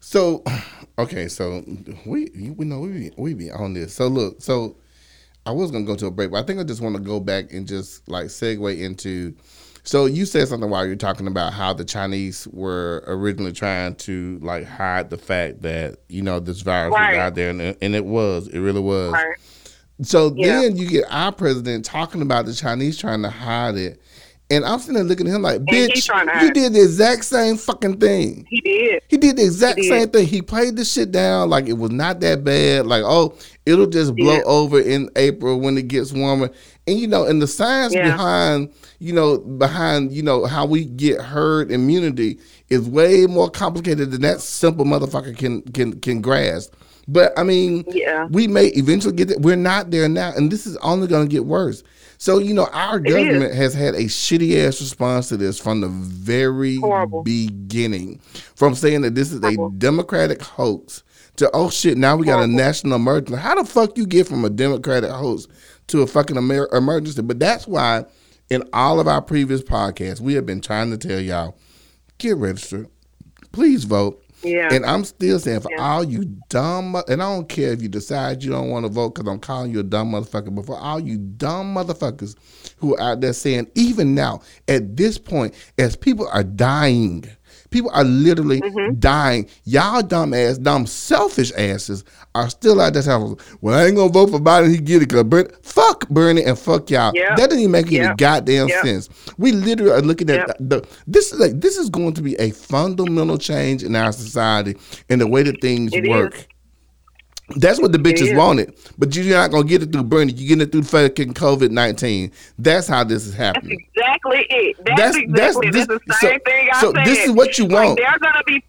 So, okay, so we we know we be, we be on this. So look, so I was gonna go to a break, but I think I just want to go back and just like segue into. So you said something while you're talking about how the Chinese were originally trying to like hide the fact that you know this virus Right. was out there, and it, and it was, it really was. Right. So Yeah. then you get our president talking about the Chinese trying to hide it, and I'm sitting there looking at him like, bitch, you did the exact same fucking thing. He did. He did the exact did. same thing. He played the shit down like it was not that bad. Like, oh, it'll just blow Yeah. over in April when it gets warmer. And you know, and the science Yeah. behind, you know, behind, you know, how we get herd immunity is way more complicated than that simple motherfucker can can can grasp. But I mean, Yeah. we may eventually get there. We're not there now, and this is only going to get worse. So you know, our is. government has had a shitty ass response to this from the very Horrible. beginning, from saying that this is a Democratic hoax to oh shit, now we got a national emergency. How the fuck you get from a Democratic hoax to a fucking Amer- emergency? But that's why in all of our previous podcasts, we have been trying to tell y'all get registered, please vote. Yeah. And I'm still saying for Yeah. all you dumb, and I don't care if you decide you don't want to vote because I'm calling you a dumb motherfucker, but for all you dumb motherfuckers who are out there saying, even now, at this point, as people are dying, people are literally Mm-hmm. dying, y'all dumb ass, dumb selfish asses are still out there saying, well, I ain't gonna vote for Biden, he get it, because Bernie, fuck Bernie and fuck y'all. Yeah. That doesn't even make any goddamn Yeah. sense. We literally are looking at Yep. the this is like this is going to be a fundamental change in our society and the way that things It work. is. That's what the bitches is. wanted, but you're not gonna get it through Bernie. You're getting it through fucking COVID nineteen. That's how this is That's happening. exactly it. That's, That's- that's- exactly this- that's the so- same thing I so said. this is what you Like, want. they're gonna be,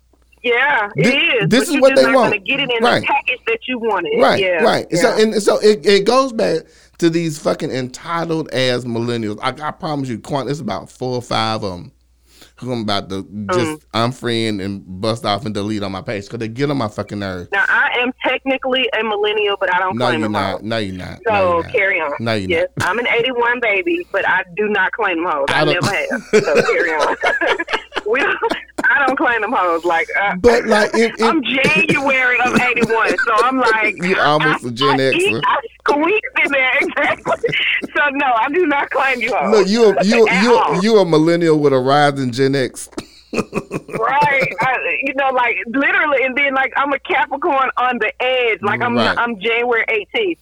yeah, it is. this is what they want. Gonna get it in Right. the package that you wanted. Right, yeah, right. Yeah. So and so it, it goes back to these fucking entitled ass millennials. I, I promise you, Quant, it's about four or five of them who I'm about to just, Mm. just unfriend and bust off and delete on my page because they get on my fucking nerves. now I am technically a millennial, but I don't No, claim you're them not. hoes. No, you're not. So no, you're not. So, carry on. No, you're yes, I'm an '81 baby, but I do not claim them hoes. I I, don't- never have. So carry on. we don't, I don't claim them hoes. Like, uh, But like, if, if, I'm January of '81, so I'm like, You almost a Gen I, I, Xer. I squeaked in there exactly. so no, I do not claim you hoes. no, you a- you At you you a millennial with a rising Gen X. right? I, you know, like literally, and then like I'm a Capricorn on the edge. Like I'm Right. I'm January 18th.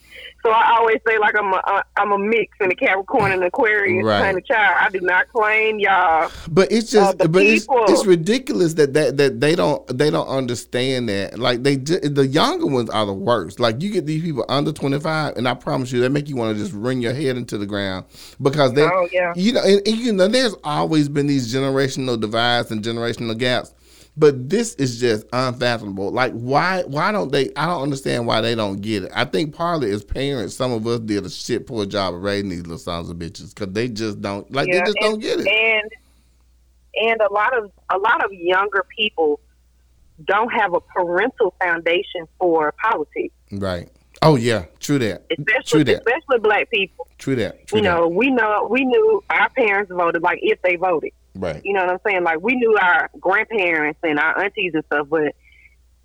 So I always say like I'm a uh, I'm a mix in a Capricorn and Aquarius Right. kind of child. I do not claim y'all. But it's just, Uh, but it's, it's ridiculous that, that that they don't they don't understand that. Like they, the younger ones are the worst. Like you get these people under twenty five, and I promise you, they make you want to just wring your head into the ground because they, Oh, yeah. you know, and, and you know, there's always been these generational divides and generational gaps. But this is just unfathomable. Like, why? Why don't they? I don't understand why they don't get it. I think partly as parents, some of us did a shit poor job of raising these little sons of bitches because they just don't like. Yeah, they just and, don't get it. And and a lot of a lot of younger people don't have a parental foundation for politics, Right. Oh yeah, true that. True especially that. especially black people. True that. True you know, we know we knew our parents voted like if they voted. Right. You know what I'm saying? Like we knew our grandparents and our aunties and stuff, but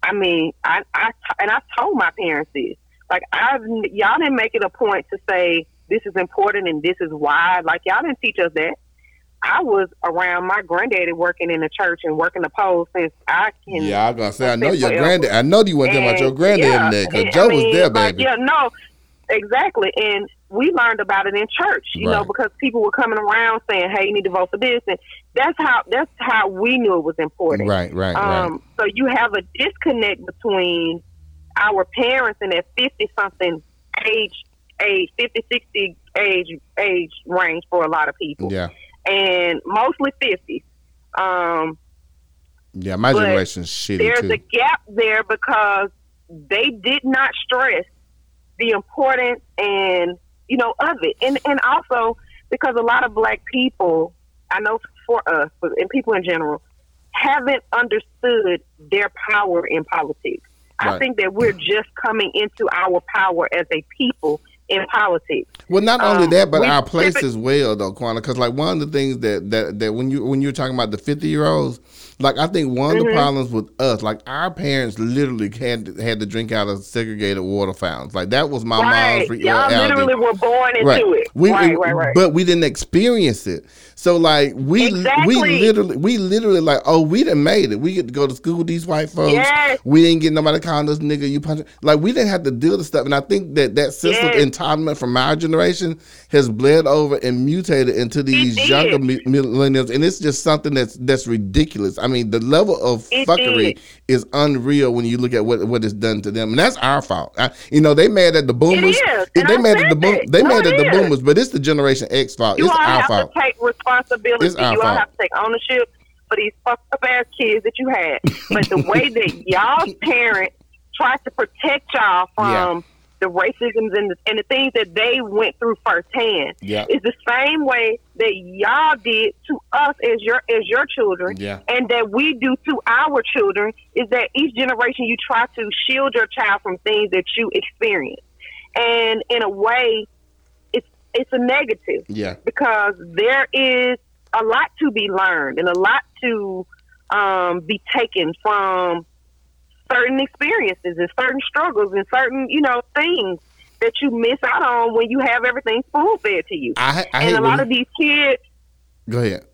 I mean, I, I and I told my parents this. Like I've y'all didn't make it a point to say this is important and this is why. Like y'all didn't teach us that. I was around my granddaddy working in the church and working the polls since I can. Yeah, I was gonna say I know your granddad. I know you weren't talking about your And, granddad yeah, there because Joe I was mean, there, like, baby. yeah, no, exactly. And we learned about it in church, you know, because people were coming around saying, "Hey, you need to vote for this," and that's how that's how we knew it was important. Right, right, right. Um, so you have a disconnect between our parents and that fifty something age, age 50, 60 age age range for a lot of people, Yeah, and mostly 50 Um, yeah. My generation's shitty there's too. a gap there because they did not stress the importance and you know of it, and and also because a lot of black people, I know for us, but and people in general, haven't understood their power in politics. I think that we're just coming into our power as a people in politics. Well, not only Um, that, but our place as well, though, Quana. Because like one of the things that that that when you when you're talking about the fifty year olds, like I think one Mm-hmm. of the problems with us, like our parents literally had to, had to drink out of segregated water fountains. Like that was my right? mom's. re- Y'all reality. literally were born into right. it. We, right, right, right. But we didn't experience it. So like we Exactly. we literally we literally like oh we done made it. We get to go to school with these white folks. Yes. We didn't get nobody calling us nigga. You punch like we didn't have to deal with stuff. And I think that that sense Yes. of entitlement from our generation has bled over and mutated into these younger millennials, and it's just something that's that's ridiculous. I mean the level of It fuckery did. is unreal when you look at what what is done to them, and that's our fault. I, you know they mad at the boomers. is, they I mad at the boom. They No, mad at the is. boomers, but it's the Generation X fault. You it's all our have fault. to take responsibility. It's our you all fault. have to take ownership for these fucked up ass kids that you had. But the way that y'all's parents tried to protect y'all from the racisms and the, and the things that they went through firsthand Yeah. is the same way that y'all did to us as your as your children Yeah. and that we do to our children is that each generation you try to shield your child from things that you experience and in a way it's it's a negative Yeah. because there is a lot to be learned and a lot to um, be taken from certain experiences and certain struggles and certain you know things that you miss out on when you have everything spoon fed to you. I, I and a lot when- of these kids, Go ahead.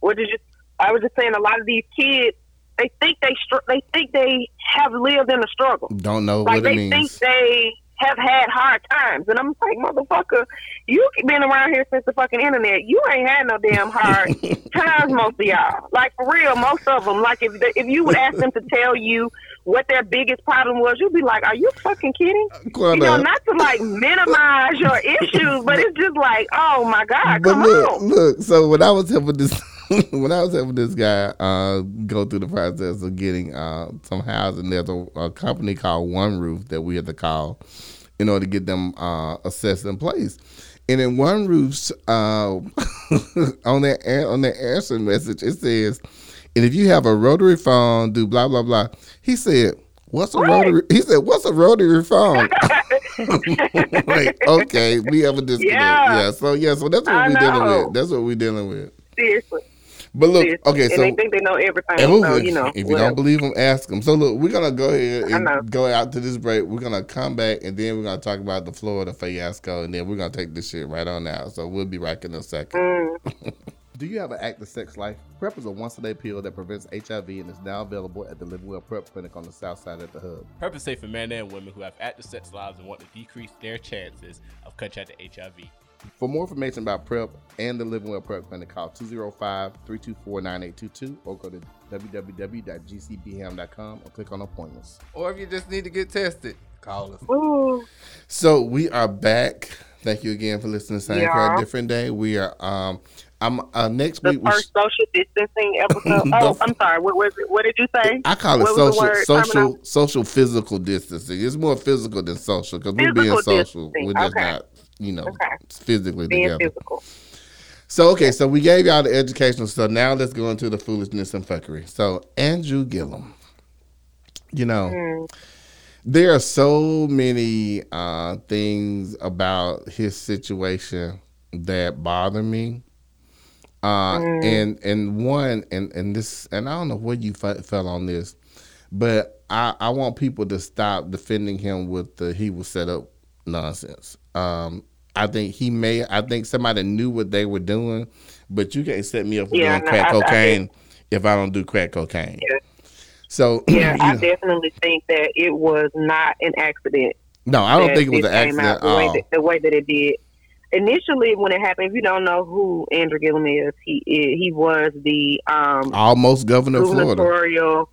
what did you? I was just saying, a lot of these kids, they think they str- they think they have lived in a struggle. Don't know Like what they it means. think they have had hard times, and I'm like, motherfucker, you been around here since the fucking internet. You ain't had no damn hard times, most of y'all. Like for real, most of them. Like if if you would ask them to tell you what their biggest problem was, you'd be like, are you fucking kidding? Quite You know, not to like minimize your issues, but it's just like, oh my god, but come look, on. look. So when I was helping this, when I was helping this guy uh, go through the process of getting uh, some housing, there's a, a company called One Roof that we had to call in order to get them uh, assessed in place. And in One Roof's uh, on their on their answer message, it says, "And if you have a rotary phone, do blah blah blah." He said. What's a rotary? He said, "What's a rotary phone?" like, okay, we have a disconnect. Yeah. Yeah. So yeah, so that's what I we're dealing with. That's what we're dealing with. Seriously. But look, seriously. okay, and so they think they know everything. and so, look, you know, if you whatever. don't believe them, ask them. So look, we're gonna go ahead and go out to this break. We're gonna come back and then we're gonna talk about the Florida fiasco, and then we're gonna take this shit right on out. So we'll be back in a second. Mm. Do you have an active sex life? PrEP is a once a day pill that prevents HIV and is now available at the Living Well PrEP Clinic on the south side at the hub. Purpose safe for men and women who have active sex lives and want to decrease their chances of contracting HIV. For more information about PrEP and the Living Well PrEP Clinic, call 205 324 9822 or go to www.gcbham.com and click on appointments. Or if you just need to get tested, call us. Ooh. So we are back. Thank you again for listening to Same Yeah. for a Different Day. We are um I'm uh next The week we first social distancing episode. oh, The- I'm sorry. What was it? What did you say? I call it What social social social physical distancing. It's more physical than social because we're being social. distancing. We're just Okay. not, you know, Okay. physically Being together. physical. So okay, so we gave y'all the educational stuff. Now let's go into the foolishness and fuckery. So Andrew Gillum, you know, Mm. there are so many uh, things about his situation that bother me. Uh, Mm. and and one and and this and I don't know where you fe- fell on this, but I, I want people to stop defending him with the he was set up nonsense. Um, I think he may. I think somebody knew what they were doing, but you can't set me up for Yeah, doing no, crack I- I cocaine if I don't do crack cocaine. Yeah. So Yeah, I know, definitely think that it was not an accident. no, I don't think it was an accident out the way that, the way that it did. Initially, when it happened, if you don't know who Andrew Gillum is, he he was the um, Almost governor of Florida.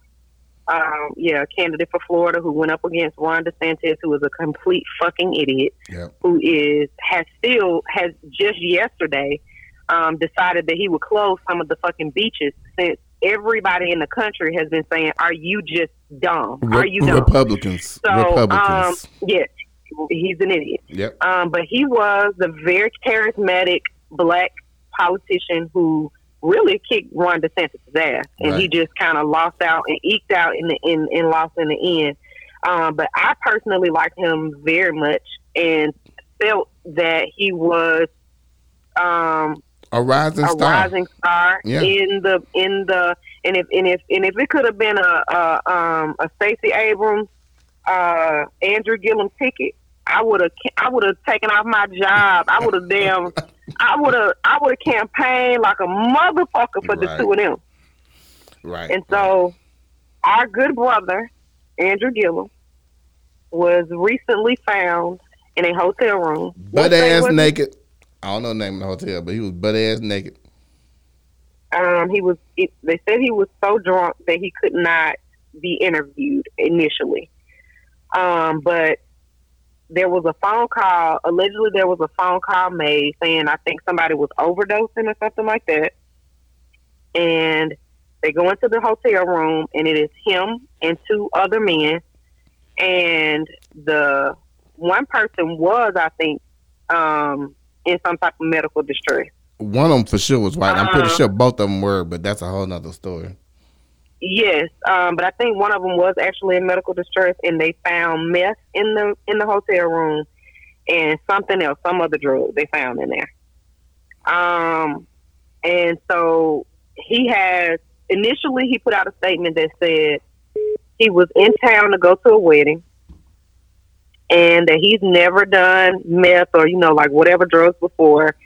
Um, yeah, candidate for Florida who went up against Ron DeSantis, who was a complete fucking idiot, Yep. who is has still has just yesterday um, decided that he would close some of the fucking beaches since everybody in the country has been saying, "Are you just dumb? Are you dumb?" Republicans. So, um, Republicans. yes, he's an idiot. yep. Um, but he was a very charismatic black politician who really kicked Ron DeSantis' ass, and he just kind of lost out and eked out in the in, and lost in the end. Um, but I personally liked him very much and felt that he was um, A rising star a star. rising star Yeah. in the in the and if and if and if it could have been a a, um, a Stacey Abrams, uh, Andrew Gillum ticket, I would have I would have taken off my job. I would have damn I would have I would have campaigned like a motherfucker for the Right. two of them. Right. And so, our good brother Andrew Gillum was recently found in a hotel room, Butt ass naked. I don't know the name of the hotel, but he was butt ass naked. Um, he was. It, they said he was so drunk that he could not be interviewed initially. Um, but there was a phone call. Allegedly, there was a phone call made saying I think somebody was overdosing or something like that. And they go into the hotel room, and it is him and two other men. And the one person was, I think, um, in some type of medical distress. One of them for sure was white. I'm pretty Uh-huh. sure both of them were, but that's a whole nother story. Yes, um, but I think one of them was actually in medical distress, and they found meth in the in the hotel room, and something else, some other drug they found in there. Um, and so he has initially he put out a statement that said he was in town to go to a wedding, and that he's never done meth or you know like whatever drugs before,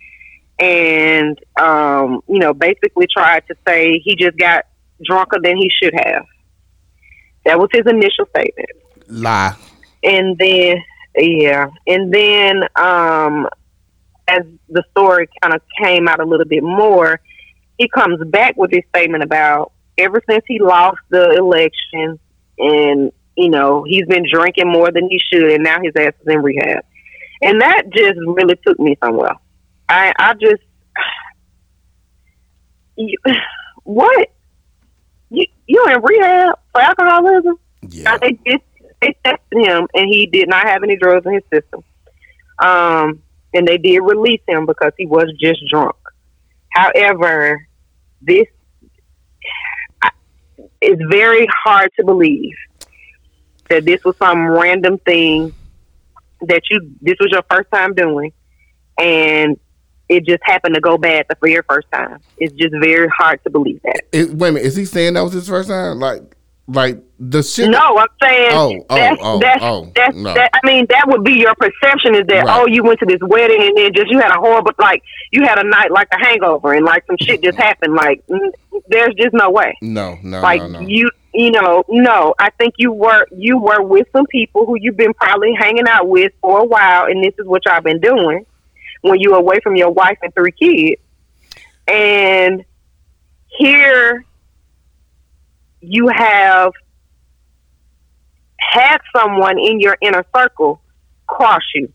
and um, you know basically tried to say he just got drunker than he should have. That was his initial statement. Lie. And then, yeah. And then, um, as the story kind of came out a little bit more, he comes back with this statement about ever since he lost the election and, you know, he's been drinking more than he should and now his ass is in rehab. And that just really took me somewhere. I, I just, you, what? You, in rehab for alcoholism? Yeah. They did they tested him and he did not have any drugs in his system. Um, and they did release him because he was just drunk. However, this is very hard to believe that this was some random thing that you this was your first time doing, and it just happened to go bad the for your first time. It's just very hard to believe that. Is- wait a minute. Is he saying that was his first time? Like, like the shit. No, I'm saying Oh, oh, that's, oh, that's, oh, that's, no. that, I mean, that would be your perception is that, Right. oh, you went to this wedding and then just you had a horrible, like, you had a night like a hangover and like some shit just happened. Like, mm, there's just no way. No, no, like, no, no. you, you know, no, I think you were, you were with some people who you've been probably hanging out with for a while and this is what y'all been doing when you were away from your wife and three kids. And here you have had someone in your inner circle cross you,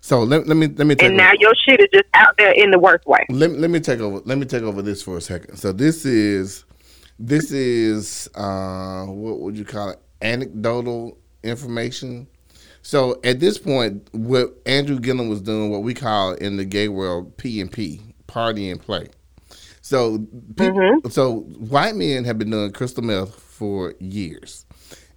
So let, let me let me take and now your shit is just out there in the worst way. let, let me take over let me take over this for a second. So this is this is uh what would you call it? Anecdotal information. So at this point, what Andrew Gillum was doing, what we call in the gay world P and P, party and play. So people, mm-hmm. so white men have been doing crystal meth for years,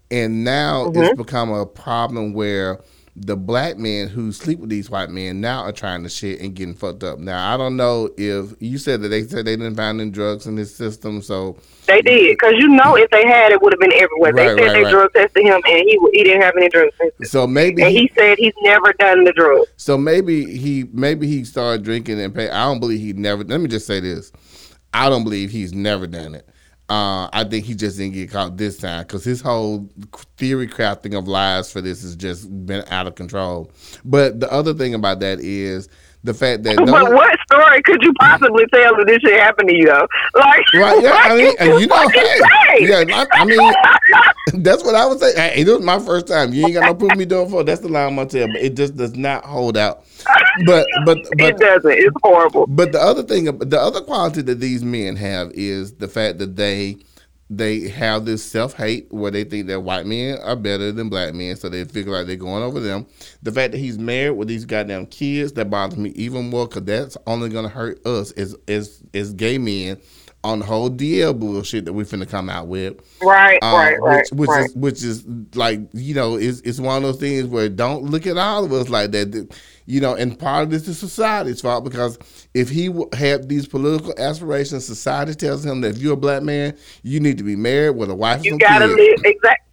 and now it's mm-hmm. become a problem where the black men who sleep with these white men now are trying to shit and getting fucked up. Now I don't know if you said that they said they didn't find any drugs in his system, so They did because you know if they had it would have been everywhere. Right, they said right, they right. drug tested him and he he didn't have any drugs. in his system. so maybe And he said he's never done the drugs. So maybe he maybe he started drinking and pay. I don't believe he never. Let me just say this: I don't believe he's never done it. Uh, I think he just didn't get caught this time because his whole theory crafting of lies for this has just been out of control. But the other thing about that is the fact that But what story could you possibly tell that this shit happened to you though? Like, Right, yeah, I mean, and you know, hey, yeah, I, I mean, that's what I would say. Hey, it was my first time. You ain't got no proof me doing for. That's the line I'm gonna tell. But it just does not hold out. But but but it doesn't. It's horrible. But the other thing, the other quality that these men have is the fact that they they have this self hate where they think that white men are better than black men, so they figure like they're going over them. The fact that he's married with these goddamn kids that bothers me even more because that's only gonna hurt us as as as gay men on the whole DL bullshit that we finna come out with. Right, Uh, right, right, which, which right. is which is like you know it's it's one of those things where don't look at all of us like that. You know, and part of this is society's fault because if he had these political aspirations, society tells him that if you're a black man, you need to be married with a wife and You gotta kids. live exact.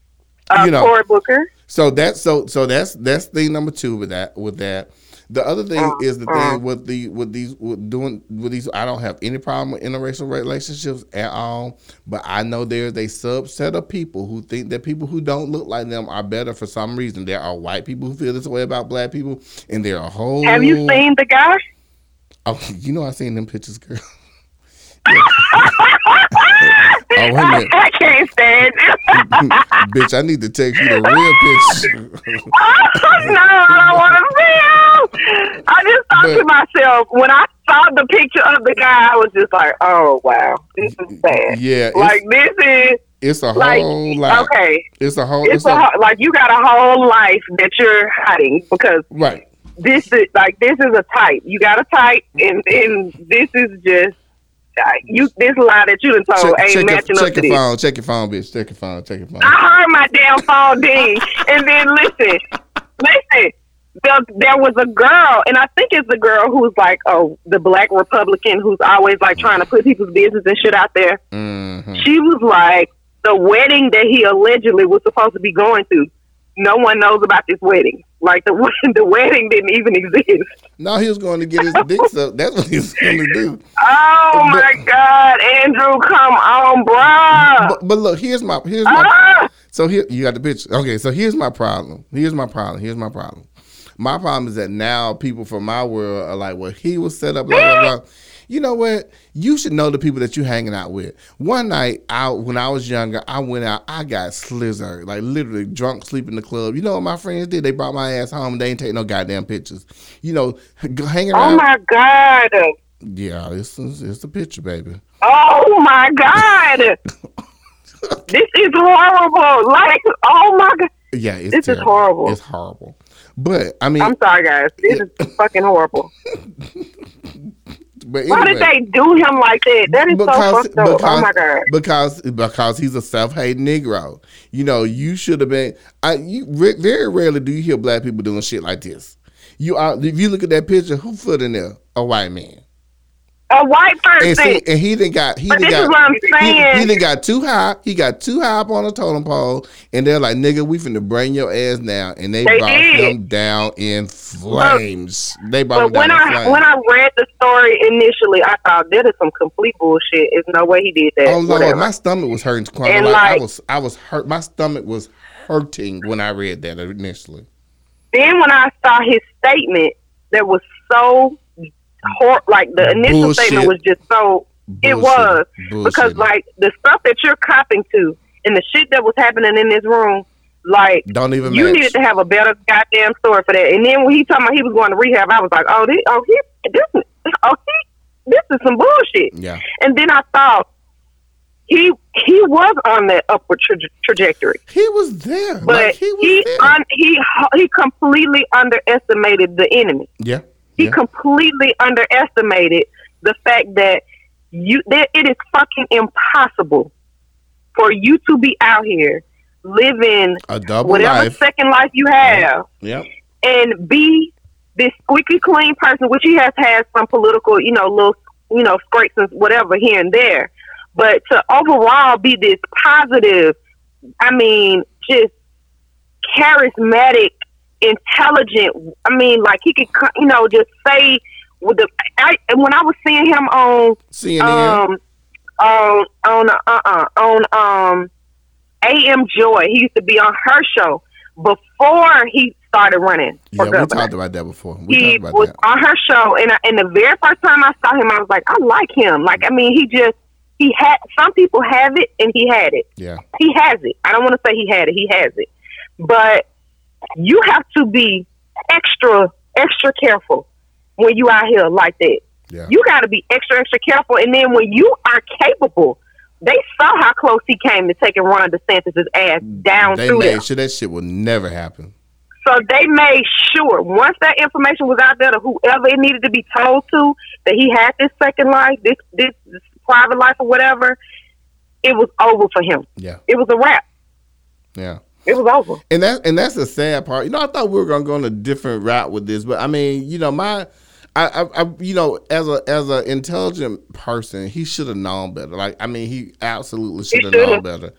Uh, You know. Cory Booker. So that's so so that's that's thing number two with that with that. The other thing Uh, is the uh. thing with the with these with doing with these. I don't have any problem with interracial relationships at all, but I know there's a subset of people who think that people who don't look like them are better for some reason. There are white people who feel this way about black people, and there are a whole. Have you seen the guy? Oh, you know I seen them pictures, girl. Oh a minute, I can't stand it. bitch! I need to text you the real picture. no, I don't want to see him. I just thought to myself when I saw the picture of the guy, I was just like, "Oh wow, this is bad." yeah, it's, Like this is it's a like whole lot. okay, It's a whole. it's a ho- like you got a whole life that you're hiding because right. this is like this is a type. You got a type, and then this is just you. This lie that you done told check, ain't check, your, up check to your this. phone. Check your phone, bitch. Check your phone. Check your phone. I heard my damn phone ding, and then listen, listen. There, there was a girl, and I think it's the girl who's like, oh, the black Republican who's always like trying to put people's business and shit out there. hmm She was like, the wedding that he allegedly was supposed to be going to, no one knows about this wedding. Like the the wedding didn't even exist. No, he was going to get his dick sucked. That's what he was going to do. Oh But- my God, Andrew, come on, bro. But, but look, here's my here's my Ah! so here you got the picture. Okay, so here's my problem. Here's my problem. Here's my problem. My problem is that now people from my world are like, well, he was set up, blah blah blah. You know what? You should know the people that you're hanging out with. One night out when I was younger, I went out, I got slizzard, like literally drunk, sleep in the club. You know what my friends did? They brought my ass home and they ain't take no goddamn pictures. You know, hanging oh out. Oh my God. Yeah, it's it's a picture, baby. Oh my God. this is horrible. Like, oh my God. Yeah, it's This is terrible. horrible. It's horrible. But I mean, I'm sorry, guys. This is fucking horrible. but Why did they do him like that? That is so fucked up. oh my God. because because he's a self-hating Negro. You know, you should have been. I you very rarely do you hear black people doing shit like this. You are if you look at that picture, who foot in there? A white man. A white And person. see, and he didn't got he But didn't this got is what I'm he, saying. he didn't got too high. He got too high up on the totem pole, and they're like, "Nigga, we finna bring your ass down." And they, They brought did. him down in flames. they brought him But when I when I read the story initially, I thought that is some complete bullshit. There's no way he did that. Oh Lord, Whatever. my stomach was hurting. Quite And, like, I was, I was hurt. My stomach was hurting when I read that initially. then when I saw his statement, that was so hor- like the initial Bullshit. statement was just so it Bullshit. was because like the stuff that you're copping to and the shit that was happening in this room, like don't even you match. needed to have a better goddamn story for that. And then when he told me he was going to rehab, I was like, oh, this, oh, he, this, oh, he, this is some bullshit. yeah, And then I thought he he was on that upward tra- trajectory, he was there. but like, he he there. un- he he completely underestimated the enemy. yeah, He yeah. completely underestimated the fact that you that it is fucking impossible for you to be out here living a double whatever life. second life you have Yep. and be this squeaky clean person, which he has had some political, you know, little, you know, scrapes and whatever here and there. But to overall be this positive, I mean, just charismatic, intelligent. I mean, like he could, you know, just say with the. I, and when I was seeing him on CNN. um on on uh uh on um AM Joy. He used to be on her show before he started running yeah, for we talked about that before. We he talked was about that. on her show, and I, and the very first time I saw him, I was like, I like him. Like, I mean, he just he had. Some people have it, and he had it. Yeah. He has it. I don't want to say he had it. He has it, but you have to be extra extra careful when you out here like that. Yeah. You got to be extra, extra careful. And then when you are capable, they saw how close he came to taking Ron DeSantis' ass down They through there. made sure that shit would never happen. So they made sure once that information was out there to whoever it needed to be told to that he had this second life, this this, this private life or whatever, it was over for him. Yeah. It was a wrap. Yeah. It was over. And that and that's the sad part. You know, I thought we were gonna go on a different route with this, but I mean, you know, my I, I, I you know, as a as an intelligent person, he should have known better. Like, I mean, he absolutely should have known better.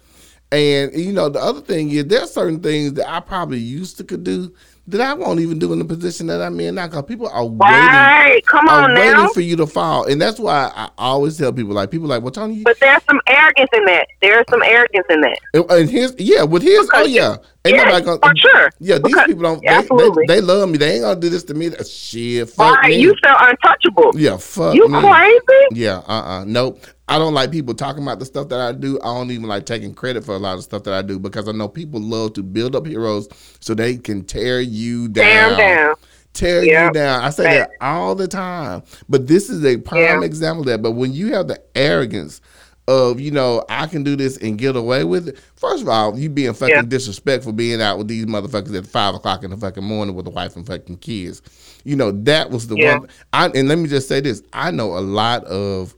And you know, the other thing is, there's certain things that I probably used to could do that I won't even do in the position that I'm in now. Because people are waiting, Right. Come are on waiting for you to fall, and that's why I always tell people, like, people like, well, Tony, you, But there's some arrogance in that. There's some arrogance in that. and his, yeah, with his, oh yeah, ain't yeah, gonna, for sure. Yeah, these people don't. They, absolutely. they, they love me. They ain't gonna do this to me. Shit, fuck Right. me. You feel untouchable. yeah, fuck You me. crazy? Yeah, uh, uh nope. I don't like people talking about the stuff that I do. I don't even like taking credit for a lot of stuff that I do because I know people love to build up heroes so they can tear you down. Damn down. Tear Yeah. you down. I say that all the time. But this is a prime Yeah. example of that. But when you have the arrogance of, you know, I can do this and get away with it, first of all, you being fucking Yeah. disrespectful being out with these motherfuckers at five o'clock in the fucking morning with a wife and fucking kids. You know, that was the Yeah. one I and let me just say this. I know a lot of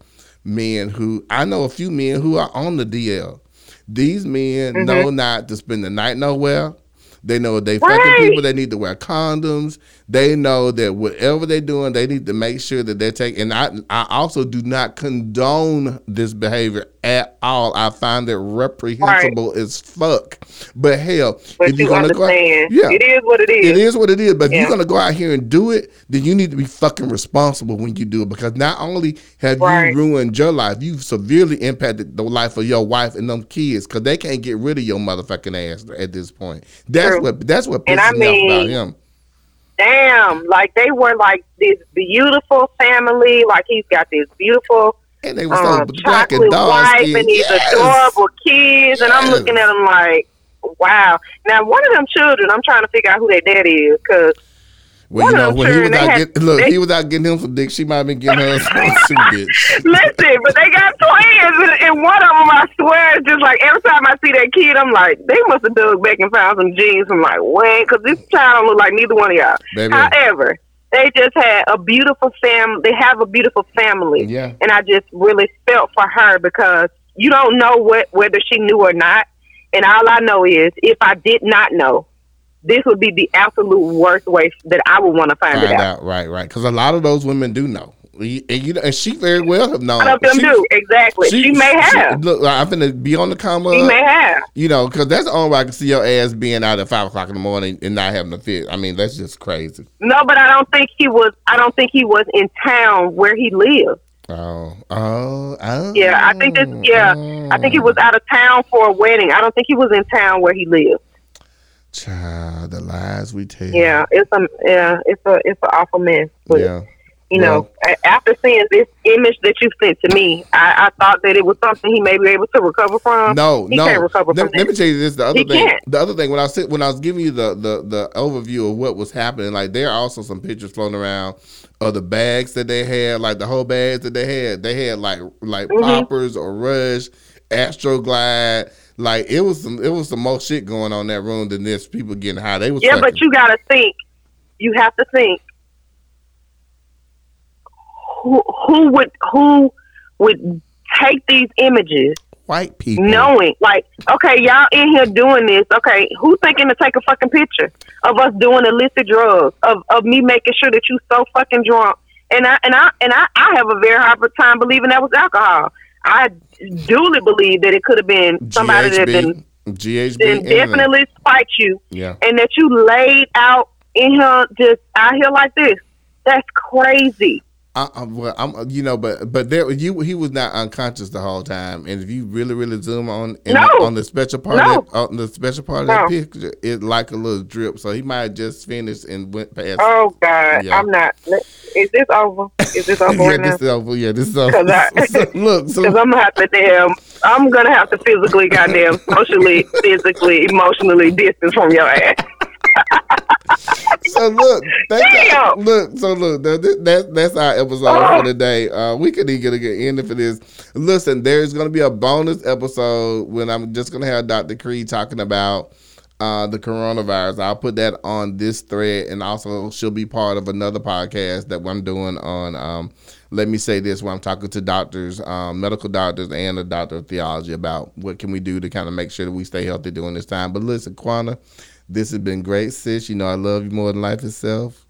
men who I know a few men who are on the DL. These men Mm-hmm. know not to spend the night nowhere. They know they fucking people. They need to wear condoms. They know that whatever they're doing, they need to make sure that they're taking. And I, I also do not condone this behavior at all. I find it reprehensible as fuck. But hell, But if you you're gonna go, out- yeah, It is what it is. it is what it is. But if you're gonna go out here and do it, then you need to be fucking responsible when you do it. Because not only have Right. you ruined your life, you've severely impacted the life of your wife and them kids. Because they can't get rid of your motherfucking ass at this point. That's True. what. That's what And pisses I me off about him. Damn. Like they were like this beautiful family. Like he's got this beautiful And they were so um, black and wife skin. and these Yes. adorable kids. And I'm looking at them like, wow. Now, one of them children, I'm trying to figure out who their daddy is because Well, you know, when he was out getting look, they- he was out getting him some dick. She might have been getting her some bitch. Listen, but they got twins, and, and one of them, I swear, is just like every time I see that kid, I'm like, they must have dug back and found some genes. I'm like, when? Because this child don't look like neither one of y'all. Baby. However, they just had a beautiful fam. They have a beautiful family, Yeah. and I just really felt for her because you don't know what whether she knew or not. And all I know is, if I did not know, this would be the absolute worst way that I would want to find, Find it out, right, right. Because a lot of those women do know, and you and she very well have known. Lot of them She- do exactly. She, may have. look, I'm finna be on the come She may have. You know, because that's the only way I can see your ass being out at five o'clock in the morning and not having a fit. I mean, that's just crazy. No, but I don't think he was. I don't think he was in town where he lived. Oh, oh, oh. Yeah, I think this. Yeah, I think he oh. was out of town for a wedding. I don't think he was in town where he lived. Child, the lies we tell. Yeah, it's a yeah, it's a it's an awful mess. But yeah. you know, a- after seeing this image that you sent to me, I, I thought that it was something he may be able to recover from. No, he no. can't recover let, from let me tell you this. The other He thing, can't. the other thing when I sit when I was giving you the, the the overview of what was happening, like there are also some pictures floating around of the bags that they had, like the whole bags that they had. They had like like Mm-hmm. poppers or rush, Astroglide. Like it was some it was some more shit going on in that room than this. People getting high. They was Yeah, but you got to think. You have to think. Who who would who would take these images white people. knowing like okay y'all in here doing this okay who's thinking to take a fucking picture of us doing illicit drugs, of, of me making sure that you so fucking drunk. And I and I and I, I have a very hard time believing that was alcohol. I duly believe that it could have been somebody that GHB, then, GHB, then definitely spiked you yeah. and that you laid out in here just out here like this. That's crazy. I, I, well, I'm, you know, but but there, you he was not unconscious the whole time, and if you really really zoom on in No. on the special part, No. of, on the special part of No. that picture, it like a little drip. So he might have just finished and went past. Oh God, Yeah. I'm not. Is this over? Is this over yeah, this is over. Yeah, this is over. I- So, look, so Because I'm gonna have to damn. I'm gonna have to physically, goddamn, socially, physically, emotionally distance from your ass. So look, look, so look, that, that that's our episode Oh. for today. Uh, we could even get a good ending for this. Listen, there's gonna be a bonus episode when I'm just gonna have Dr. Cree talking about uh, the coronavirus. I'll put that on this thread, and also she'll be part of another podcast that I'm doing on. Um, let me say this: where I'm talking to doctors, um, medical doctors, and a doctor of theology about what can we do to kind of make sure that we stay healthy during this time. But listen, Quana, this has been great, sis. You know I love you more than life itself.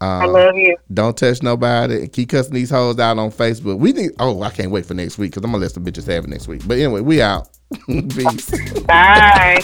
I Um, love you. don't touch nobody. and Keep cussing these hoes out on Facebook. We need. Oh, I can't wait for next week because I'm gonna let some bitches have it next week. But anyway, we out. Peace. Bye.